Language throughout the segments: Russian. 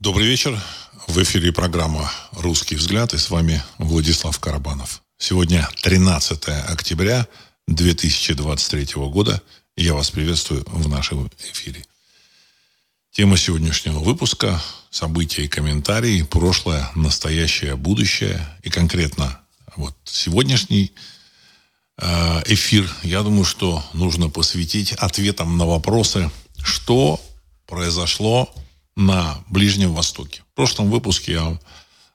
Добрый вечер. В эфире программа «Русский взгляд» и с вами Владислав Карабанов. Сегодня 13 октября 2023 года. Я вас приветствую в нашем эфире. Тема сегодняшнего выпуска – события и комментарии, прошлое, настоящее, будущее. И конкретно вот сегодняшний э, эфир, я думаю, что нужно посвятить ответам на вопросы, что произошло на Ближнем Востоке. В прошлом выпуске я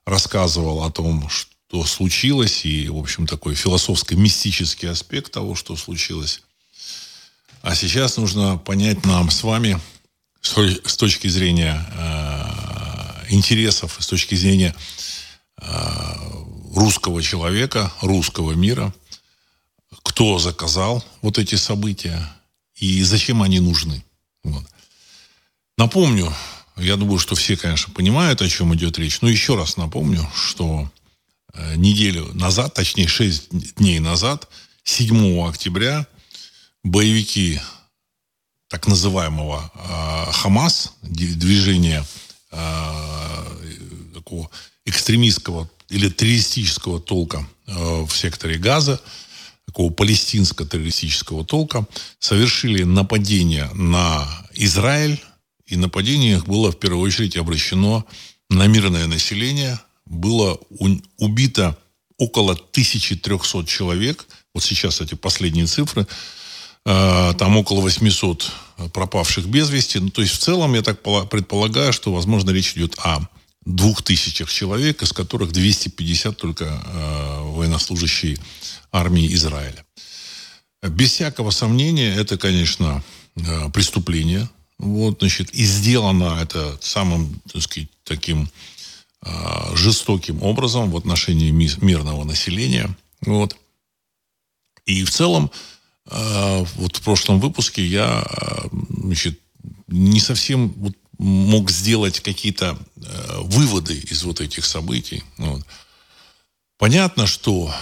рассказывал о том, что случилось, и, в общем, такой философско-мистический аспект того, что случилось. А сейчас нужно понять нам с вами с точки зрения э, интересов, с точки зрения э, русского человека, русского мира, кто заказал вот эти события и зачем они нужны. Вот. Напомню, я думаю, что все, конечно, понимают, о чем идет речь. Но еще раз напомню, что э, неделю назад, точнее 6 дней назад, 7 октября, боевики так называемого э, Хамас, движения э, такого экстремистского или террористического толка э, в секторе Газа, такого палестинско-террористического толка, совершили нападение на Израиль, и нападение их было в первую очередь обращено на мирное население. Было убито около 1300 человек. Вот сейчас эти последние цифры. А, там около 800 пропавших без вести. Ну, то есть в целом я так предполагаю, что, возможно, речь идет о двух тысячах человек, из которых 250 только э, военнослужащие армии Израиля. Без всякого сомнения, это, конечно, э, преступление, вот, значит, и сделано это самым, так сказать, таким э, жестоким образом в отношении ми- мирного населения. Вот. И в целом, э, вот в прошлом выпуске я, э, значит, не совсем вот мог сделать какие-то э, выводы из вот этих событий. Вот. Понятно, что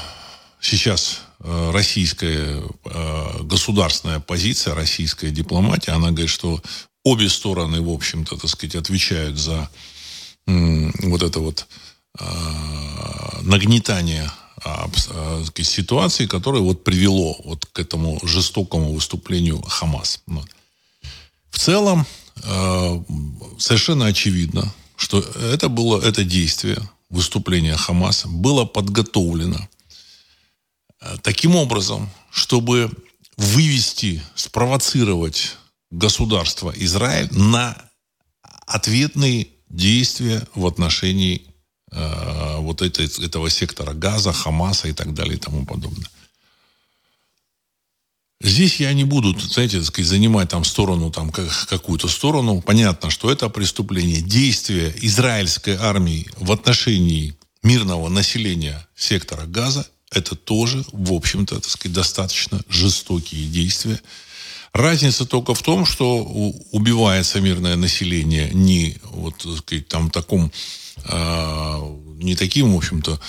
сейчас Э, российская э, государственная позиция, российская дипломатия, она говорит, что обе стороны, в общем-то, так сказать, отвечают за вот это вот э, нагнетание а, ситуации, которое вот привело вот к этому жестокому выступлению Хамас. В целом, совершенно очевидно, что это было, это действие, выступление Хамаса было подготовлено таким образом, чтобы вывести, спровоцировать государство Израиль на ответные действия в отношении э, вот этой, этого сектора Газа, Хамаса и так далее и тому подобное. Здесь я не буду, знаете, так сказать, занимать там сторону, там, какую-то сторону. Понятно, что это преступление. Действия израильской армии в отношении мирного населения сектора Газа это тоже, в общем-то, так сказать, достаточно жестокие действия. Разница только в том, что убивается мирное население не вот, так сказать, там таком, э, не таким, в общем-то,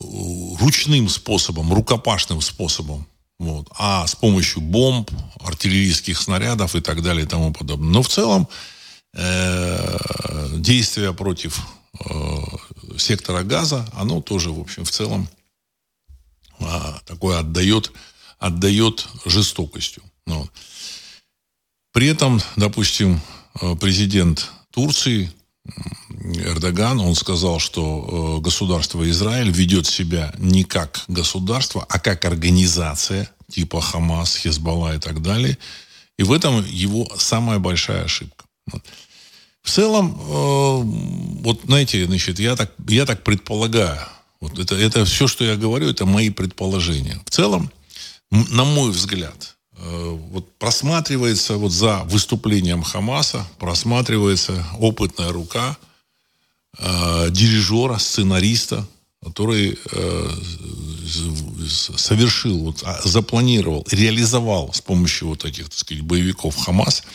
ручным способом, рукопашным способом, вот, а с помощью бомб, артиллерийских снарядов и так далее и тому подобное. Но в целом э, действия против э, сектора газа, оно тоже, в общем, в целом а, такое отдает, отдает жестокостью. Ну, при этом, допустим, э, президент Турции Эрдоган, он сказал, что э, государство Израиль ведет себя не как государство, а как организация типа Хамас, Хезбалла и так далее. И в этом его самая большая ошибка. В целом, э, вот знаете, значит, я так, я так предполагаю, вот это, это все, что я говорю, это мои предположения. В целом, на мой взгляд, э, вот просматривается вот за выступлением Хамаса, просматривается опытная рука э, дирижера, сценариста, который э, совершил, вот, а, запланировал, реализовал с помощью вот этих, так сказать, боевиков Хамас –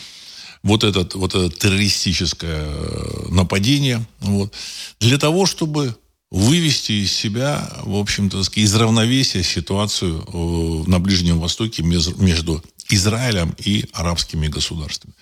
вот, этот, вот это террористическое э, нападение. Вот, для того, чтобы вывести из себя, в общем-то, из равновесия ситуацию э, на Ближнем Востоке между Израилем и арабскими государствами.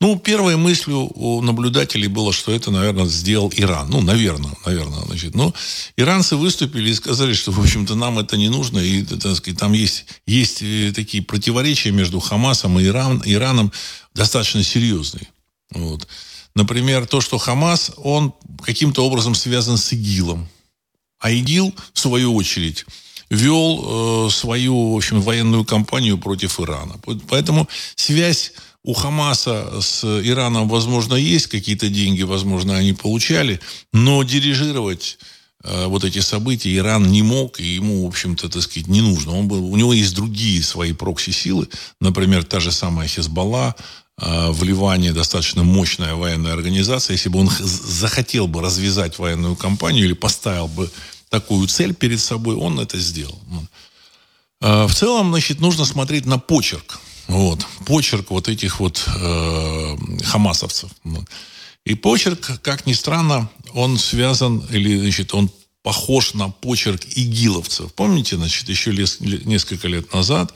Ну, первой мыслью у наблюдателей было, что это, наверное, сделал Иран. Ну, наверное, наверное, значит. Но иранцы выступили и сказали, что, в общем-то, нам это не нужно. И, так сказать, там есть, есть э, такие противоречия между Хамасом и Иран, Ираном достаточно серьезные. Вот. Например, то, что Хамас, он каким-то образом связан с ИГИЛом. А ИГИЛ, в свою очередь, вел э, свою, в общем, военную кампанию против Ирана. Поэтому связь у Хамаса с Ираном, возможно, есть какие-то деньги, возможно, они получали, но дирижировать э, вот эти события Иран не мог, и ему, в общем-то, так сказать, не нужно. Он был, у него есть другие свои прокси-силы, например, та же самая Хезбалла, э, в Ливане достаточно мощная военная организация. Если бы он захотел бы развязать военную кампанию или поставил бы такую цель перед собой, он это сделал. Э, в целом, значит, нужно смотреть на почерк вот. Почерк вот этих вот э, хамасовцев. И почерк, как ни странно, он связан, или, значит, он похож на почерк игиловцев. Помните, значит, еще лес, несколько лет назад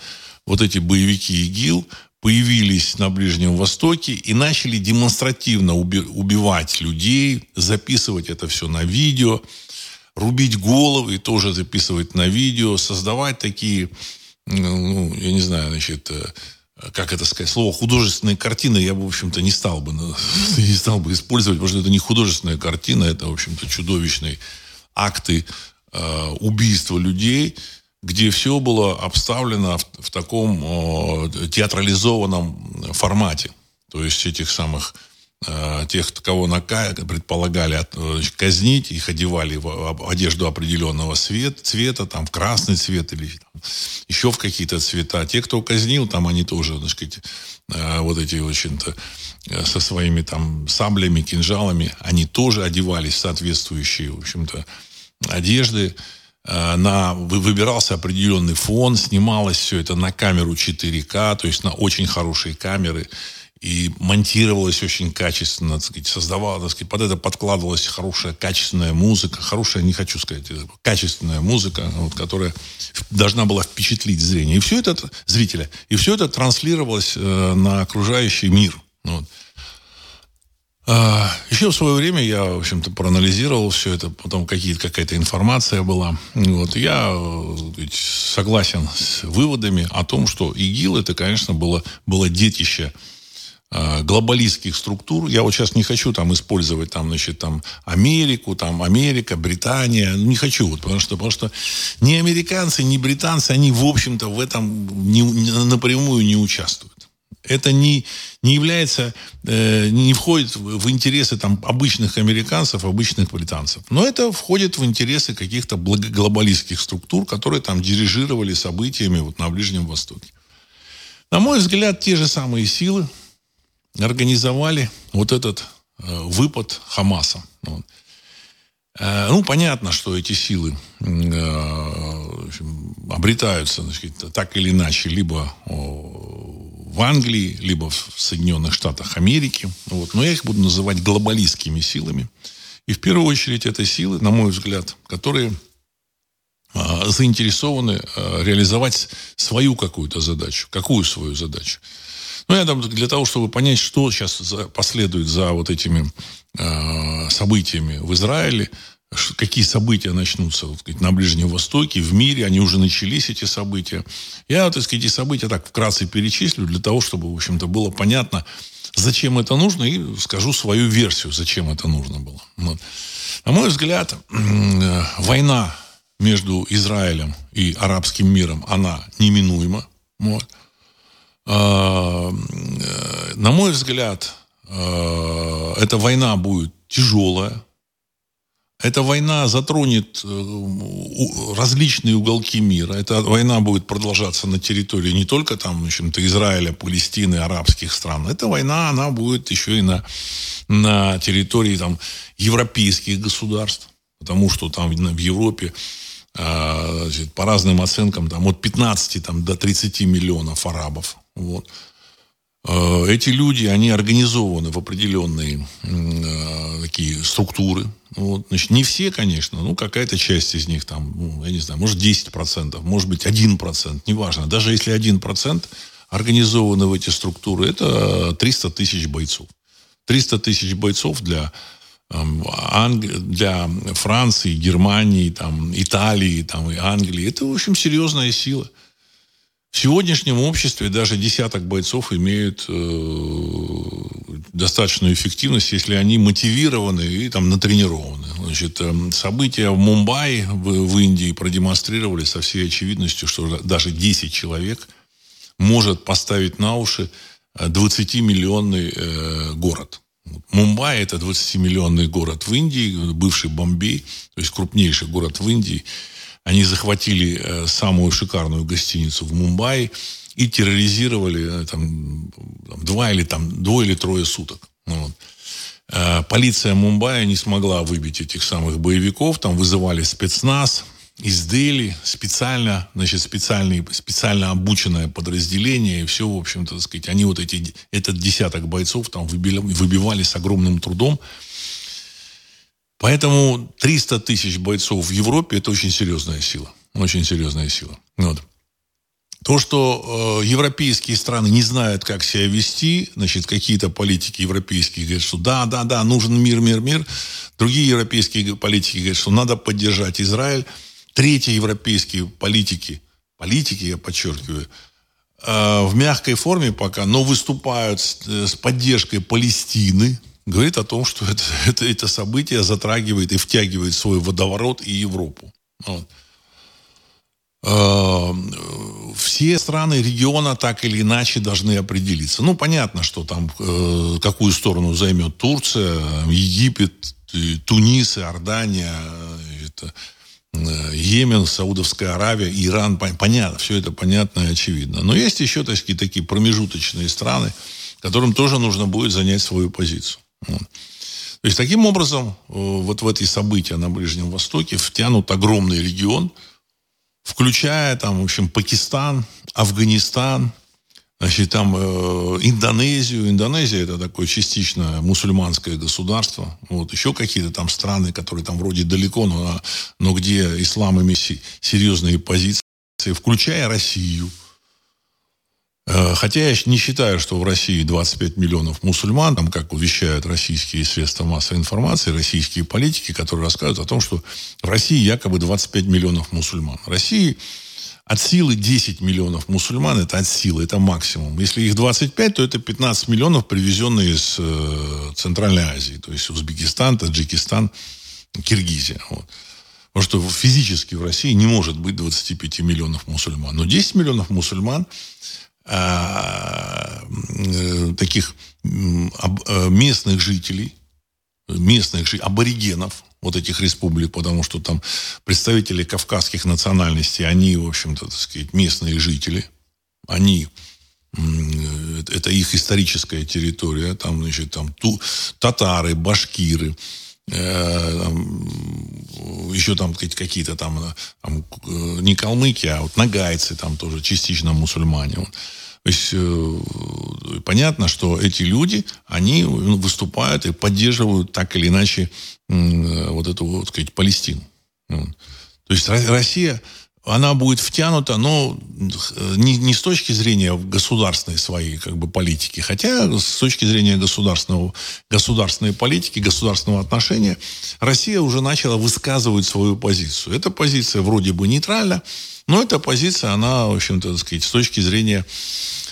вот эти боевики ИГИЛ появились на Ближнем Востоке и начали демонстративно уби- убивать людей, записывать это все на видео, рубить головы и тоже записывать на видео, создавать такие, ну, я не знаю, значит, э, как это сказать, слово художественная картина я бы, в общем-то, не стал бы, не стал бы использовать, потому что это не художественная картина, это, в общем-то, чудовищные акты э, убийства людей, где все было обставлено в, в таком э, театрализованном формате. То есть этих самых Э, тех, кого на предполагали э, казнить, их одевали в одежду определенного цвета, цвета там в красный цвет или там, еще в какие-то цвета. Те, кто казнил, там они тоже, так сказать, э, вот эти, в общем-то, со своими там саблями, кинжалами, они тоже одевались в соответствующие, в общем-то, одежды. На, выбирался определенный фон, снималось все это на камеру 4К, то есть на очень хорошие камеры и монтировалось очень качественно, так сказать, создавала, так сказать, под это подкладывалась хорошая качественная музыка, хорошая, не хочу сказать, качественная музыка, вот, которая должна была впечатлить зрение. И все это, зрителя, и все это транслировалось э, на окружающий мир. Вот. А, еще в свое время я, в общем-то, проанализировал все это, потом какие какая-то информация была. Вот, я ведь, согласен с выводами о том, что ИГИЛ это, конечно, было, было детище Э, глобалистских структур. Я вот сейчас не хочу там использовать там, значит, там Америку, там Америка, Британия. Не хочу, вот, потому, что, потому что ни американцы, ни британцы, они, в общем-то, в этом не, напрямую не участвуют. Это не, не является, э, не входит в интересы там, обычных американцев, обычных британцев. Но это входит в интересы каких-то глобалистских структур, которые там дирижировали событиями вот, на Ближнем Востоке. На мой взгляд, те же самые силы, организовали вот этот э, выпад Хамаса. Вот. Э, ну, понятно, что эти силы э, обретаются значит, так или иначе либо в Англии, либо в Соединенных Штатах Америки. Вот. Но я их буду называть глобалистскими силами. И в первую очередь это силы, на мой взгляд, которые заинтересованы реализовать свою какую-то задачу. Какую свою задачу? Ну, я там для того, чтобы понять, что сейчас за, последует за вот этими э, событиями в Израиле, какие события начнутся вот, сказать, на Ближнем Востоке, в мире, они уже начались, эти события. Я, так сказать, эти события так вкратце перечислю, для того, чтобы, в общем-то, было понятно, зачем это нужно, и скажу свою версию, зачем это нужно было. Вот. На мой взгляд, э, война между Израилем и арабским миром, она неминуема. Вот. А, э, на мой взгляд, э, эта война будет тяжелая. Эта война затронет э, различные уголки мира. Эта война будет продолжаться на территории не только там, в общем-то, Израиля, Палестины, арабских стран. Эта война, она будет еще и на, на территории там, европейских государств. Потому что там в Европе а, значит, по разным оценкам там, от 15 там, до 30 миллионов арабов. Вот. Э, эти люди, они организованы в определенные э, такие структуры. Вот. Значит, не все, конечно, ну, какая-то часть из них, там, ну, я не знаю, может, 10%, может быть, 1%, неважно. Даже если 1% организованы в эти структуры, это 300 тысяч бойцов. 300 тысяч бойцов для для Франции, Германии, там, Италии там, и Англии. Это, в общем, серьезная сила. В сегодняшнем обществе даже десяток бойцов имеют э, достаточную эффективность, если они мотивированы и там натренированы. Значит, э, события в Мумбаи, в, в Индии продемонстрировали со всей очевидностью, что даже 10 человек может поставить на уши 20-миллионный э, э, город. Мумбай – это 20-миллионный город в Индии, бывший Бомбей, то есть крупнейший город в Индии. Они захватили э, самую шикарную гостиницу в Мумбаи и терроризировали э, там, два или там двое или трое суток. Ну вот. Э, полиция Мумбаи не смогла выбить этих самых боевиков, там вызывали спецназ, из Дели специально, значит, специальные, специально обученное подразделение, и все, в общем-то, так сказать, они вот эти, этот десяток бойцов там выбили, выбивали с огромным трудом. Поэтому 300 тысяч бойцов в Европе – это очень серьезная сила. Очень серьезная сила. Вот. То, что э, европейские страны не знают, как себя вести, значит, какие-то политики европейские говорят, что да, да, да, нужен мир, мир, мир. Другие европейские политики говорят, что надо поддержать Израиль. Третьи европейские политики, политики, я подчеркиваю, э, в мягкой форме пока, но выступают с, э, с поддержкой Палестины, говорит о том, что это, это, это событие затрагивает и втягивает свой водоворот и Европу. Вот. Э, все страны региона так или иначе должны определиться. Ну, понятно, что там какую сторону займет Турция, Египет, Тунис, Иордания, это, Э, Йемен, Саудовская Аравия, Иран, понятно, все это понятно и очевидно. Но есть еще такие, такие промежуточные страны, которым тоже нужно будет занять свою позицию. То есть, таким образом, э, вот в эти события на Ближнем Востоке втянут огромный регион, включая там, в общем, Пакистан, Афганистан, Значит, там э, Индонезию. Индонезия это такое частично мусульманское государство. Вот, еще какие-то там страны, которые там вроде далеко, но, но где ислам имеет серьезные позиции, включая Россию. Э, хотя я не считаю, что в России 25 миллионов мусульман, там, как вещают российские средства массовой информации, российские политики, которые рассказывают о том, что в России якобы 25 миллионов мусульман. В России от силы 10 миллионов мусульман, это от силы, это максимум. Если их 25, то это 15 миллионов, привезенные из э, Центральной Азии, то есть Узбекистан, Таджикистан, Киргизия. Вот. Потому что физически в России не может быть 25 миллионов мусульман. Но 10 миллионов мусульман, таких э, местных жителей, местных жителей, аборигенов, вот этих республик, потому что там представители кавказских национальностей, они, в общем-то, так сказать, местные жители, они это их историческая территория, там, значит, там ту, татары, башкиры, э, еще там какие-то там, там не калмыки, а вот нагайцы там тоже частично мусульмане. То есть э, понятно, что эти люди, они выступают и поддерживают так или иначе э, вот эту, вот сказать, Палестину. То есть Россия, она будет втянута, но не, не с точки зрения государственной своей как бы, политики, хотя с точки зрения государственного, государственной политики, государственного отношения, Россия уже начала высказывать свою позицию. Эта позиция вроде бы нейтральна, но эта позиция, она, в общем-то, сказать, с точки зрения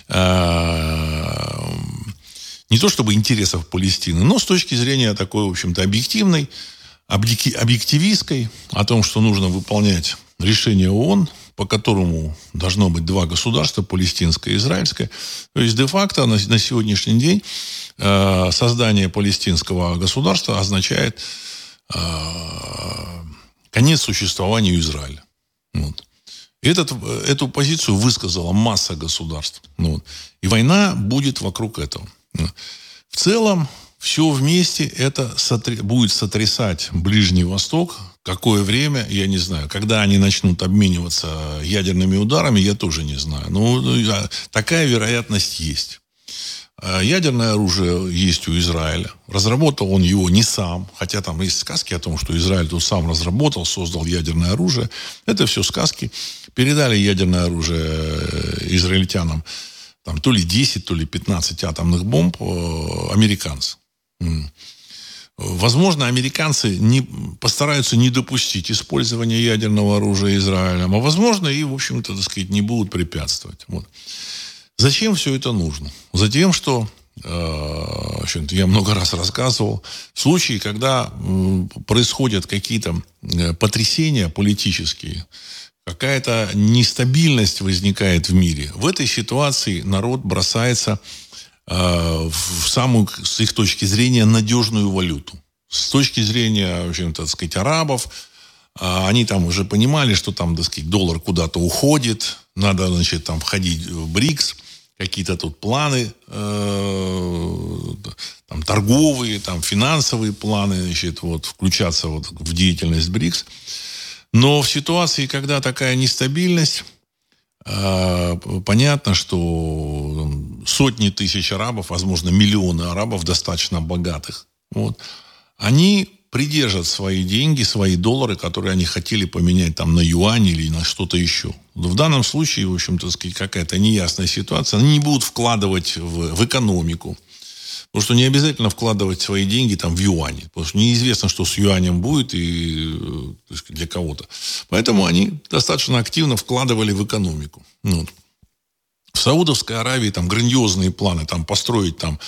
э, не то чтобы интересов Палестины, но с точки зрения такой, в общем-то, объективной, объективистской, о том, что нужно выполнять решение ООН, по которому должно быть два государства, палестинское и израильское. То есть, де-факто на, на сегодняшний день э, создание палестинского государства означает э, конец существованию Израиля. Вот. Этот, эту позицию высказала масса государств. Ну, вот. И война будет вокруг этого. В целом, все вместе это сотри, будет сотрясать Ближний Восток. Какое время, я не знаю. Когда они начнут обмениваться ядерными ударами, я тоже не знаю. Но ну, такая вероятность есть. Э, ядерное оружие есть у Израиля. Разработал он его не сам, хотя там есть сказки о том, что Израиль тут сам разработал, создал ядерное оружие. Это все сказки. Передали ядерное оружие э, израильтянам там то ли 10, то ли 15 атомных бомб э, американцы. Возможно, американцы не, постараются не допустить использования ядерного оружия Израилем, а возможно и, в общем-то, так сказать, не будут препятствовать. Вот. Зачем все это нужно? Затем, что э, я много раз рассказывал, в случае, когда происходят какие-то э, потрясения политические, какая-то нестабильность возникает в мире, в этой ситуации народ бросается в самую, с их точки зрения, надежную валюту. С точки зрения, в общем, так сказать, арабов, э, они там уже понимали, что там, так сказать, доллар куда-то уходит, надо, значит, там входить в БРИКС, какие-то тут планы э, там, торговые, там, финансовые планы, значит, вот, включаться вот в деятельность БРИКС. Но в ситуации, когда такая нестабильность, понятно, что сотни тысяч арабов, возможно, миллионы арабов достаточно богатых, вот, они придержат свои деньги, свои доллары, которые они хотели поменять там на юань или на что-то еще. В данном случае, в общем-то, какая-то неясная ситуация. Они не будут вкладывать в, в экономику. Потому что не обязательно вкладывать свои деньги там в юане. Потому что неизвестно, что с юанем будет и э, для кого-то. Поэтому они достаточно активно вкладывали в экономику. Вот. В Саудовской Аравии там грандиозные планы. Там построить там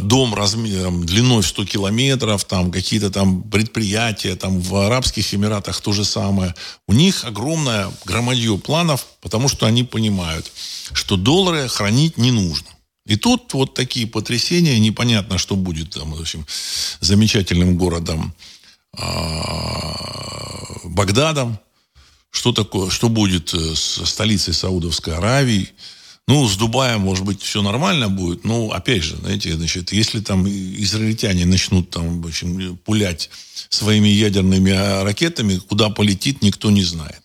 дом размером, длиной в 100 километров, там какие-то там предприятия, там в Арабских Эмиратах то же самое. У них огромное громадье планов, потому что они понимают, что доллары хранить не нужно. И тут вот такие потрясения, непонятно, что будет там, в общем, замечательным городом а, Багдадом, что такое, что будет э, с столицей Саудовской Аравии. Ну, с Дубаем, может быть, все нормально будет, но, опять же, знаете, значит, если там израильтяне начнут там, в общем, пулять своими ядерными ракетами, куда полетит, никто не знает.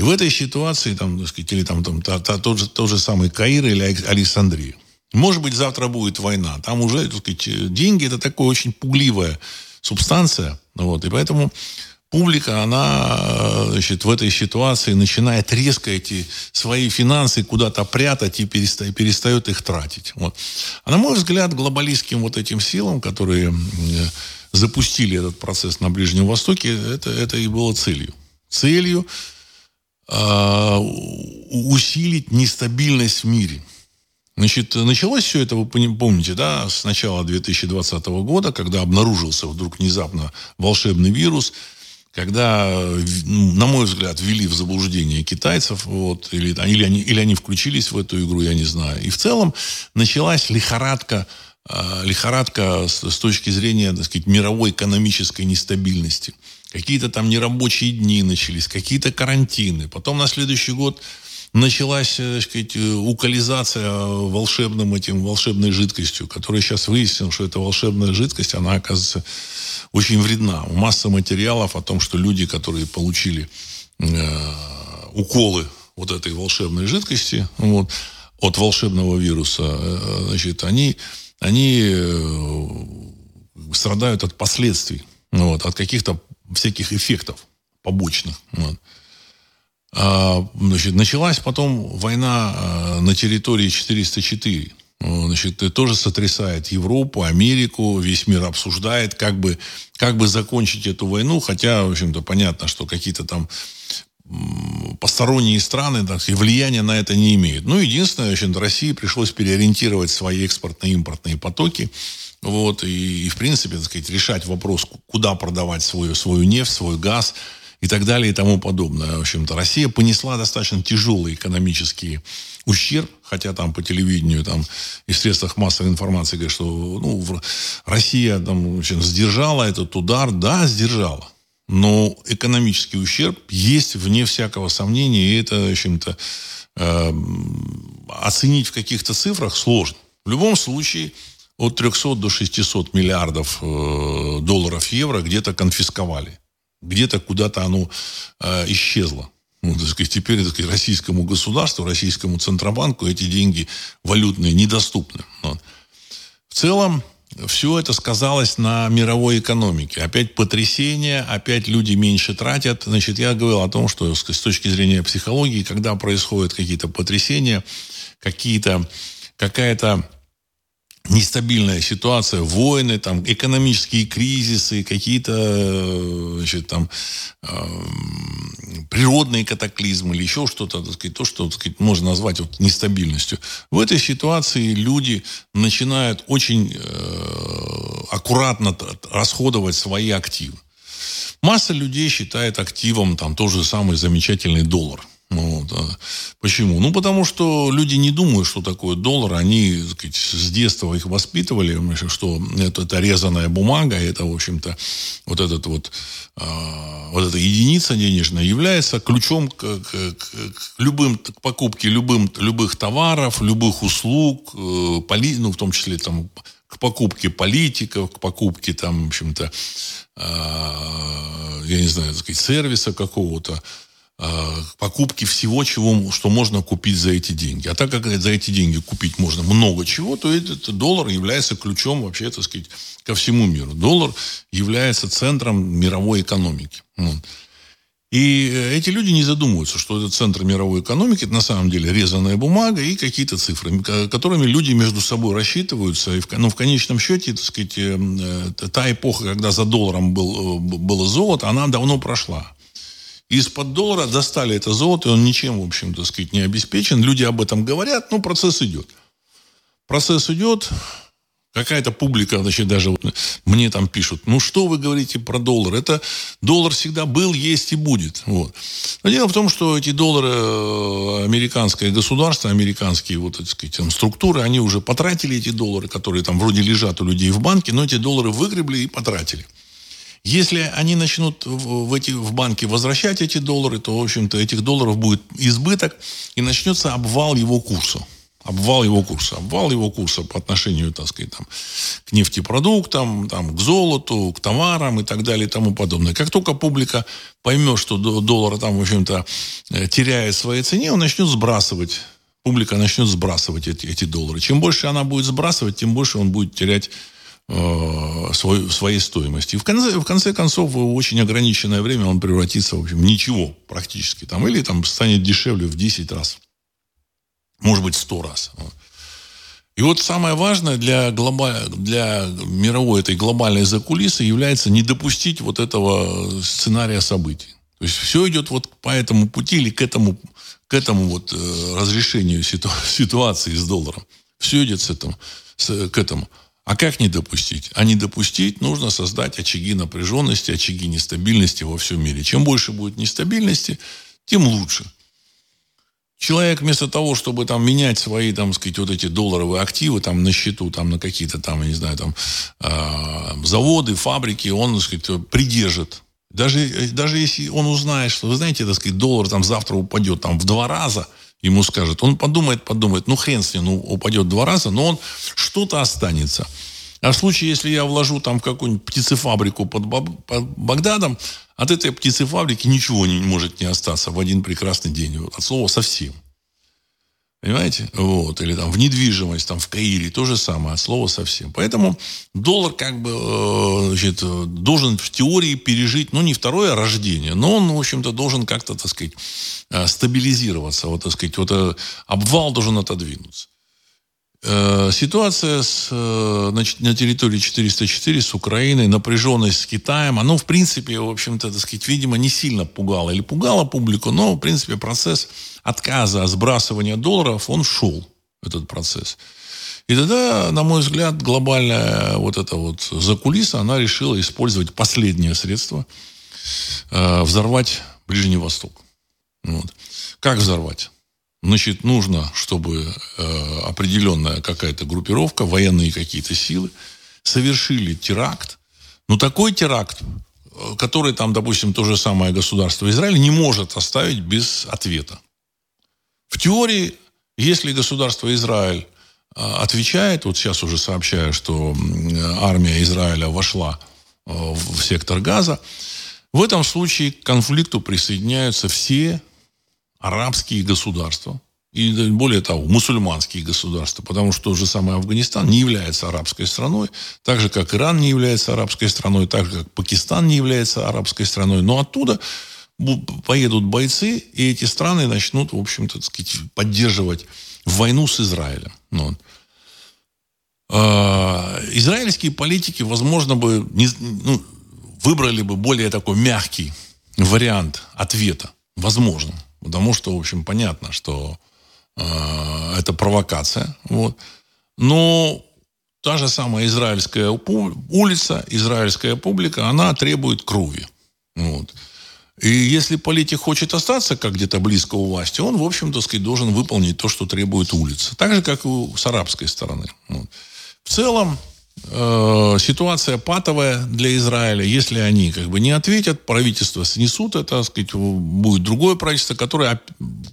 И в этой ситуации, там, так сказать, или там, там та, та, тот, же, тот же самый Каир или Александрия. Может быть, завтра будет война. Там уже, так сказать, деньги это такая очень пугливая субстанция. Вот, и поэтому публика, она значит, в этой ситуации начинает резко эти свои финансы куда-то прятать и перестает, перестает их тратить. Вот. А на мой взгляд, глобалистским вот этим силам, которые запустили этот процесс на Ближнем Востоке, это, это и было целью. Целью усилить нестабильность в мире. Значит, началось все это, вы помните, да, с начала 2020 года, когда обнаружился вдруг внезапно волшебный вирус, когда, на мой взгляд, ввели в заблуждение китайцев, вот, или, или, они, или они включились в эту игру, я не знаю. И в целом началась лихорадка, э, лихорадка с, с точки зрения, так сказать, мировой экономической нестабильности. Какие-то там нерабочие дни начались, какие-то карантины. Потом на следующий год началась, э, так сказать, э, укализация волшебным этим, волшебной жидкостью, которая сейчас выяснила, что эта волшебная жидкость, она, оказывается, очень вредна. Масса материалов о том, что люди, которые получили э, уколы вот этой волшебной жидкости, вот, от волшебного вируса, э, значит, они, они э, страдают от последствий, вот, от каких-то всяких эффектов побочных. Вот. А, значит, началась потом война а, на территории 404. Значит, это тоже сотрясает Европу, Америку, весь мир обсуждает, как бы, как бы закончить эту войну, хотя, в общем-то, понятно, что какие-то там посторонние страны так, и влияния на это не имеют. Ну, единственное, в общем России пришлось переориентировать свои экспортные и импортные потоки вот, и, и, в принципе, так сказать, решать вопрос, куда продавать свою, свою нефть, свой газ и так далее и тому подобное. В общем-то, Россия понесла достаточно тяжелый экономический ущерб, хотя там по телевидению там, и в средствах массовой информации говорят, что ну, Россия там, в общем, сдержала этот удар. Да, сдержала. Но экономический ущерб есть вне всякого сомнения, и это, в общем-то, э, оценить в каких-то цифрах сложно. В любом случае, от 300 до 600 миллиардов э, долларов евро где-то конфисковали. Где-то куда-то оно э, исчезло. Ну, так сказать, теперь так сказать, российскому государству, российскому Центробанку эти деньги валютные недоступны. Вот. В целом, все это сказалось на мировой экономике. Опять потрясение, опять люди меньше тратят. Значит, я говорил о том, что с точки зрения психологии, когда происходят какие-то потрясения, какие-то, какая-то нестабильная ситуация, войны, там, экономические кризисы, какие-то значит, там, э, природные катаклизмы или еще что-то, так сказать, то, что так сказать, можно назвать вот, нестабильностью. В этой ситуации люди начинают очень э, аккуратно расходовать свои активы. Масса людей считает активом там тот же самый замечательный доллар. Ну, вот. А почему? Ну, потому что люди не думают, что такое доллар. Они так сказать, с детства их воспитывали, что это, это резаная бумага, это, в общем-то, вот этот вот, э, вот эта единица денежная является ключом к, к, к любым, к покупке любым, любых товаров, любых услуг, э, поли, ну, в том числе там к покупке политиков, к покупке там, в общем-то, э, я не знаю, так сказать, сервиса какого-то. Э, покупки всего, чего, что можно купить за эти деньги. А так как за эти деньги купить можно много чего, то этот доллар является ключом вообще, так сказать, ко всему миру. Доллар является центром мировой экономики. И эти люди не задумываются, что это центр мировой экономики, это на самом деле резаная бумага и какие-то цифры, которыми люди между собой рассчитываются. И в, ну, в конечном счете, так сказать, э, э, та эпоха, когда за долларом был, было золото, она давно прошла. Из-под доллара достали это золото, и он ничем, в общем, так сказать, не обеспечен. Люди об этом говорят, но процесс идет. Процесс идет, Какая-то публика, значит, даже вот мне там пишут, ну что вы говорите про доллар? Это доллар всегда был, есть и будет. Вот. Но дело в том, что эти доллары, э, американское государство, американские вот, так сказать, там, структуры, они уже потратили эти доллары, которые там вроде лежат у людей в банке, но эти доллары выгребли и потратили. Если они начнут в, эти, в банке возвращать эти доллары, то, в общем-то, этих долларов будет избыток, и начнется обвал его курса. Обвал его курса. Обвал его курса по отношению, так сказать, там, к нефтепродуктам, там, к золоту, к товарам и так далее и тому подобное. Как только публика поймет, что доллар там, в общем-то, э, теряет своей цене, он начнет сбрасывать публика начнет сбрасывать эти, эти доллары. Чем больше она будет сбрасывать, тем больше он будет терять э, свой, своей стоимости. В конце, в конце концов, в очень ограниченное время он превратится, в общем, в ничего практически. Там, или там станет дешевле в 10 раз. Может быть, 100 раз. И вот самое важное для, глоба... для мировой этой глобальной закулисы является не допустить вот этого сценария событий. То есть все идет вот по этому пути или к этому, к этому вот э, разрешению ситу... ситуации с долларом. Все идет с этому, с, к этому. А как не допустить? А не допустить нужно создать очаги напряженности, очаги нестабильности во всем мире. Чем больше будет нестабильности, тем лучше. Человек вместо того, чтобы там менять свои, там, сказать, вот эти долларовые активы там на счету, там на какие-то там, я не знаю, там э, заводы, фабрики, он, так сказать, придержит. Даже, даже если он узнает, что, вы знаете, так сказать, доллар там завтра упадет там в два раза – ему скажет. Он подумает, подумает, ну хрен с ним, ну упадет два раза, но он что-то останется. А в случае, если я вложу там в какую-нибудь птицефабрику под, под Багдадом, от этой птицефабрики ничего не может не остаться в один прекрасный день. От слова совсем. Понимаете? Вот. Или там в недвижимость, там в Каире, то же самое, от слова совсем. Поэтому доллар как бы э, значит, должен в теории пережить, ну, не второе рождение, но он, в общем-то, должен как-то, так сказать, э, стабилизироваться. Вот, так сказать, вот э, обвал должен отодвинуться. Ситуация с, значит, на территории 404 с Украиной, напряженность с Китаем, оно, в принципе, в общем-то, так сказать, видимо, не сильно пугало или пугало публику, но, в принципе, процесс отказа, сбрасывания долларов, он шел, этот процесс. И тогда, на мой взгляд, глобальная вот эта вот закулиса, она решила использовать последнее средство э, взорвать Ближний Восток. Вот. Как взорвать? Значит, нужно, чтобы э, определенная какая-то группировка, военные какие-то силы, совершили теракт. Но такой теракт, э, который там, допустим, то же самое государство Израиль не может оставить без ответа. В теории, если государство Израиль а, отвечает, вот сейчас уже сообщаю, что армия Израиля вошла в сектор Газа, в этом случае к конфликту присоединяются все арабские государства, и более того, мусульманские государства, потому что тот же самый Афганистан не является арабской страной, так же, как Иран не является арабской страной, так же, как Пакистан не является арабской страной, но оттуда поедут бойцы, и эти страны начнут, в общем-то, сказать, поддерживать войну с Израилем. Ну, э, израильские политики, возможно, бы не, ну, выбрали бы более такой мягкий вариант ответа. Возможно. Потому что, в общем, понятно, что э, это провокация. Вот. Но та же самая израильская улица, израильская публика, она требует крови. Вот. И если политик хочет остаться как где-то близко у власти, он, в общем-то, должен выполнить то, что требует улица. Так же, как и с арабской стороны. Вот. В целом, э, ситуация патовая для Израиля. Если они как бы не ответят, правительство снесут это, так сказать, будет другое правительство, которое,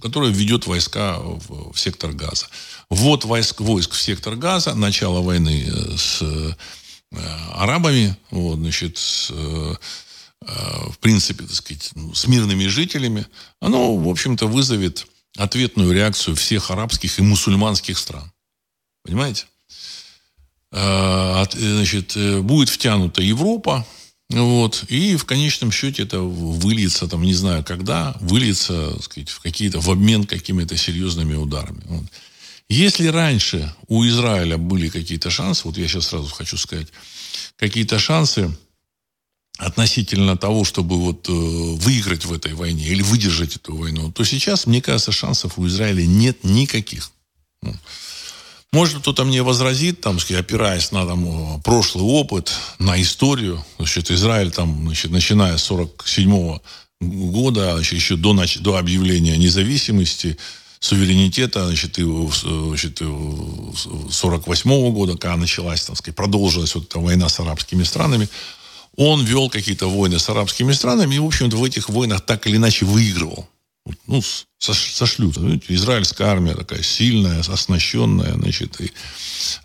которое введет войска в, в сектор Газа. Вот войск, войск в сектор Газа, начало войны э, с э, арабами, вот, значит, с, э, в принципе, так сказать, ну, с мирными жителями, оно, в общем-то, вызовет ответную реакцию всех арабских и мусульманских стран. Понимаете? Значит, будет втянута Европа, вот, и в конечном счете это выльется, там, не знаю когда, выльется, так сказать, в какие-то, в обмен какими-то серьезными ударами. Вот. Если раньше у Израиля были какие-то шансы, вот я сейчас сразу хочу сказать, какие-то шансы относительно того, чтобы вот э, выиграть в этой войне или выдержать эту войну, то сейчас, мне кажется, шансов у Израиля нет никаких. Может, кто-то мне возразит, там, опираясь на там, прошлый опыт, на историю. Значит, Израиль, там, значит, начиная с 1947 года, еще до, до объявления независимости, суверенитета, значит, и, значит, 48 -го года, когда началась, так сказать, продолжилась вот эта война с арабскими странами, он вел какие-то войны с арабскими странами и, в общем-то, в этих войнах так или иначе выигрывал. Ну, сошлют. Израильская армия такая сильная, оснащенная, значит, и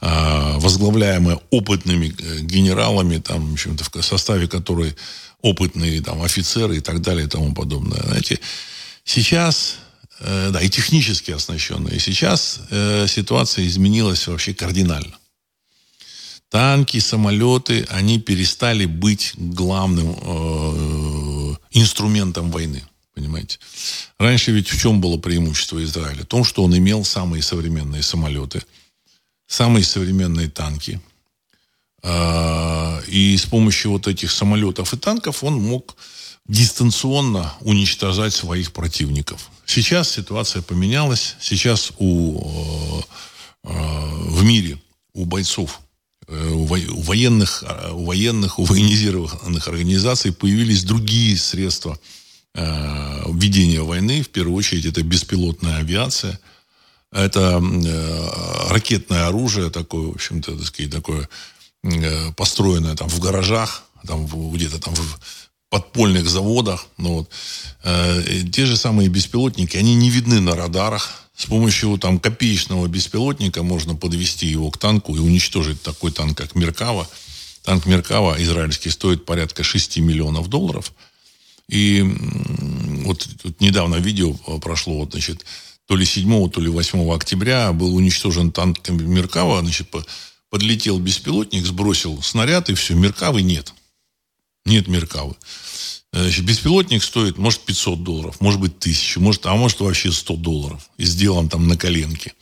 а, возглавляемая опытными э, генералами, там, в общем-то, в составе которой опытные там, офицеры и так далее и тому подобное. Знаете, сейчас Э, да, и технически оснащенные. Сейчас э, ситуация изменилась вообще кардинально. Танки, самолеты, они перестали быть главным э, инструментом войны. Понимаете? Раньше ведь в чем было преимущество Израиля? В том, что он имел самые современные самолеты, самые современные танки. Э, и с помощью вот этих самолетов и танков он мог дистанционно уничтожать своих противников. Сейчас ситуация поменялась. Сейчас у, э, э, в мире у бойцов, э, у военных, у военных, у военизированных организаций появились другие средства ведения войны. В первую очередь это беспилотная авиация. Это ракетное оружие такое, в общем-то, так сказать, такое построенное там в гаражах, там где-то там в подпольных заводах. Ну, вот. э, те же самые беспилотники, они не видны на радарах. С помощью там, копеечного беспилотника можно подвести его к танку и уничтожить такой танк, как Меркава. Танк Меркава израильский стоит порядка 6 миллионов долларов. И вот тут недавно видео прошло, вот, значит, то ли 7, то ли 8 октября был уничтожен танк Меркава, значит, подлетел беспилотник, сбросил снаряд, и все, Меркавы нет. Нет Меркавы. Значит, беспилотник стоит, может, 500 долларов, может быть, 1000, может, а может, вообще 100 долларов. И сделан там на коленке.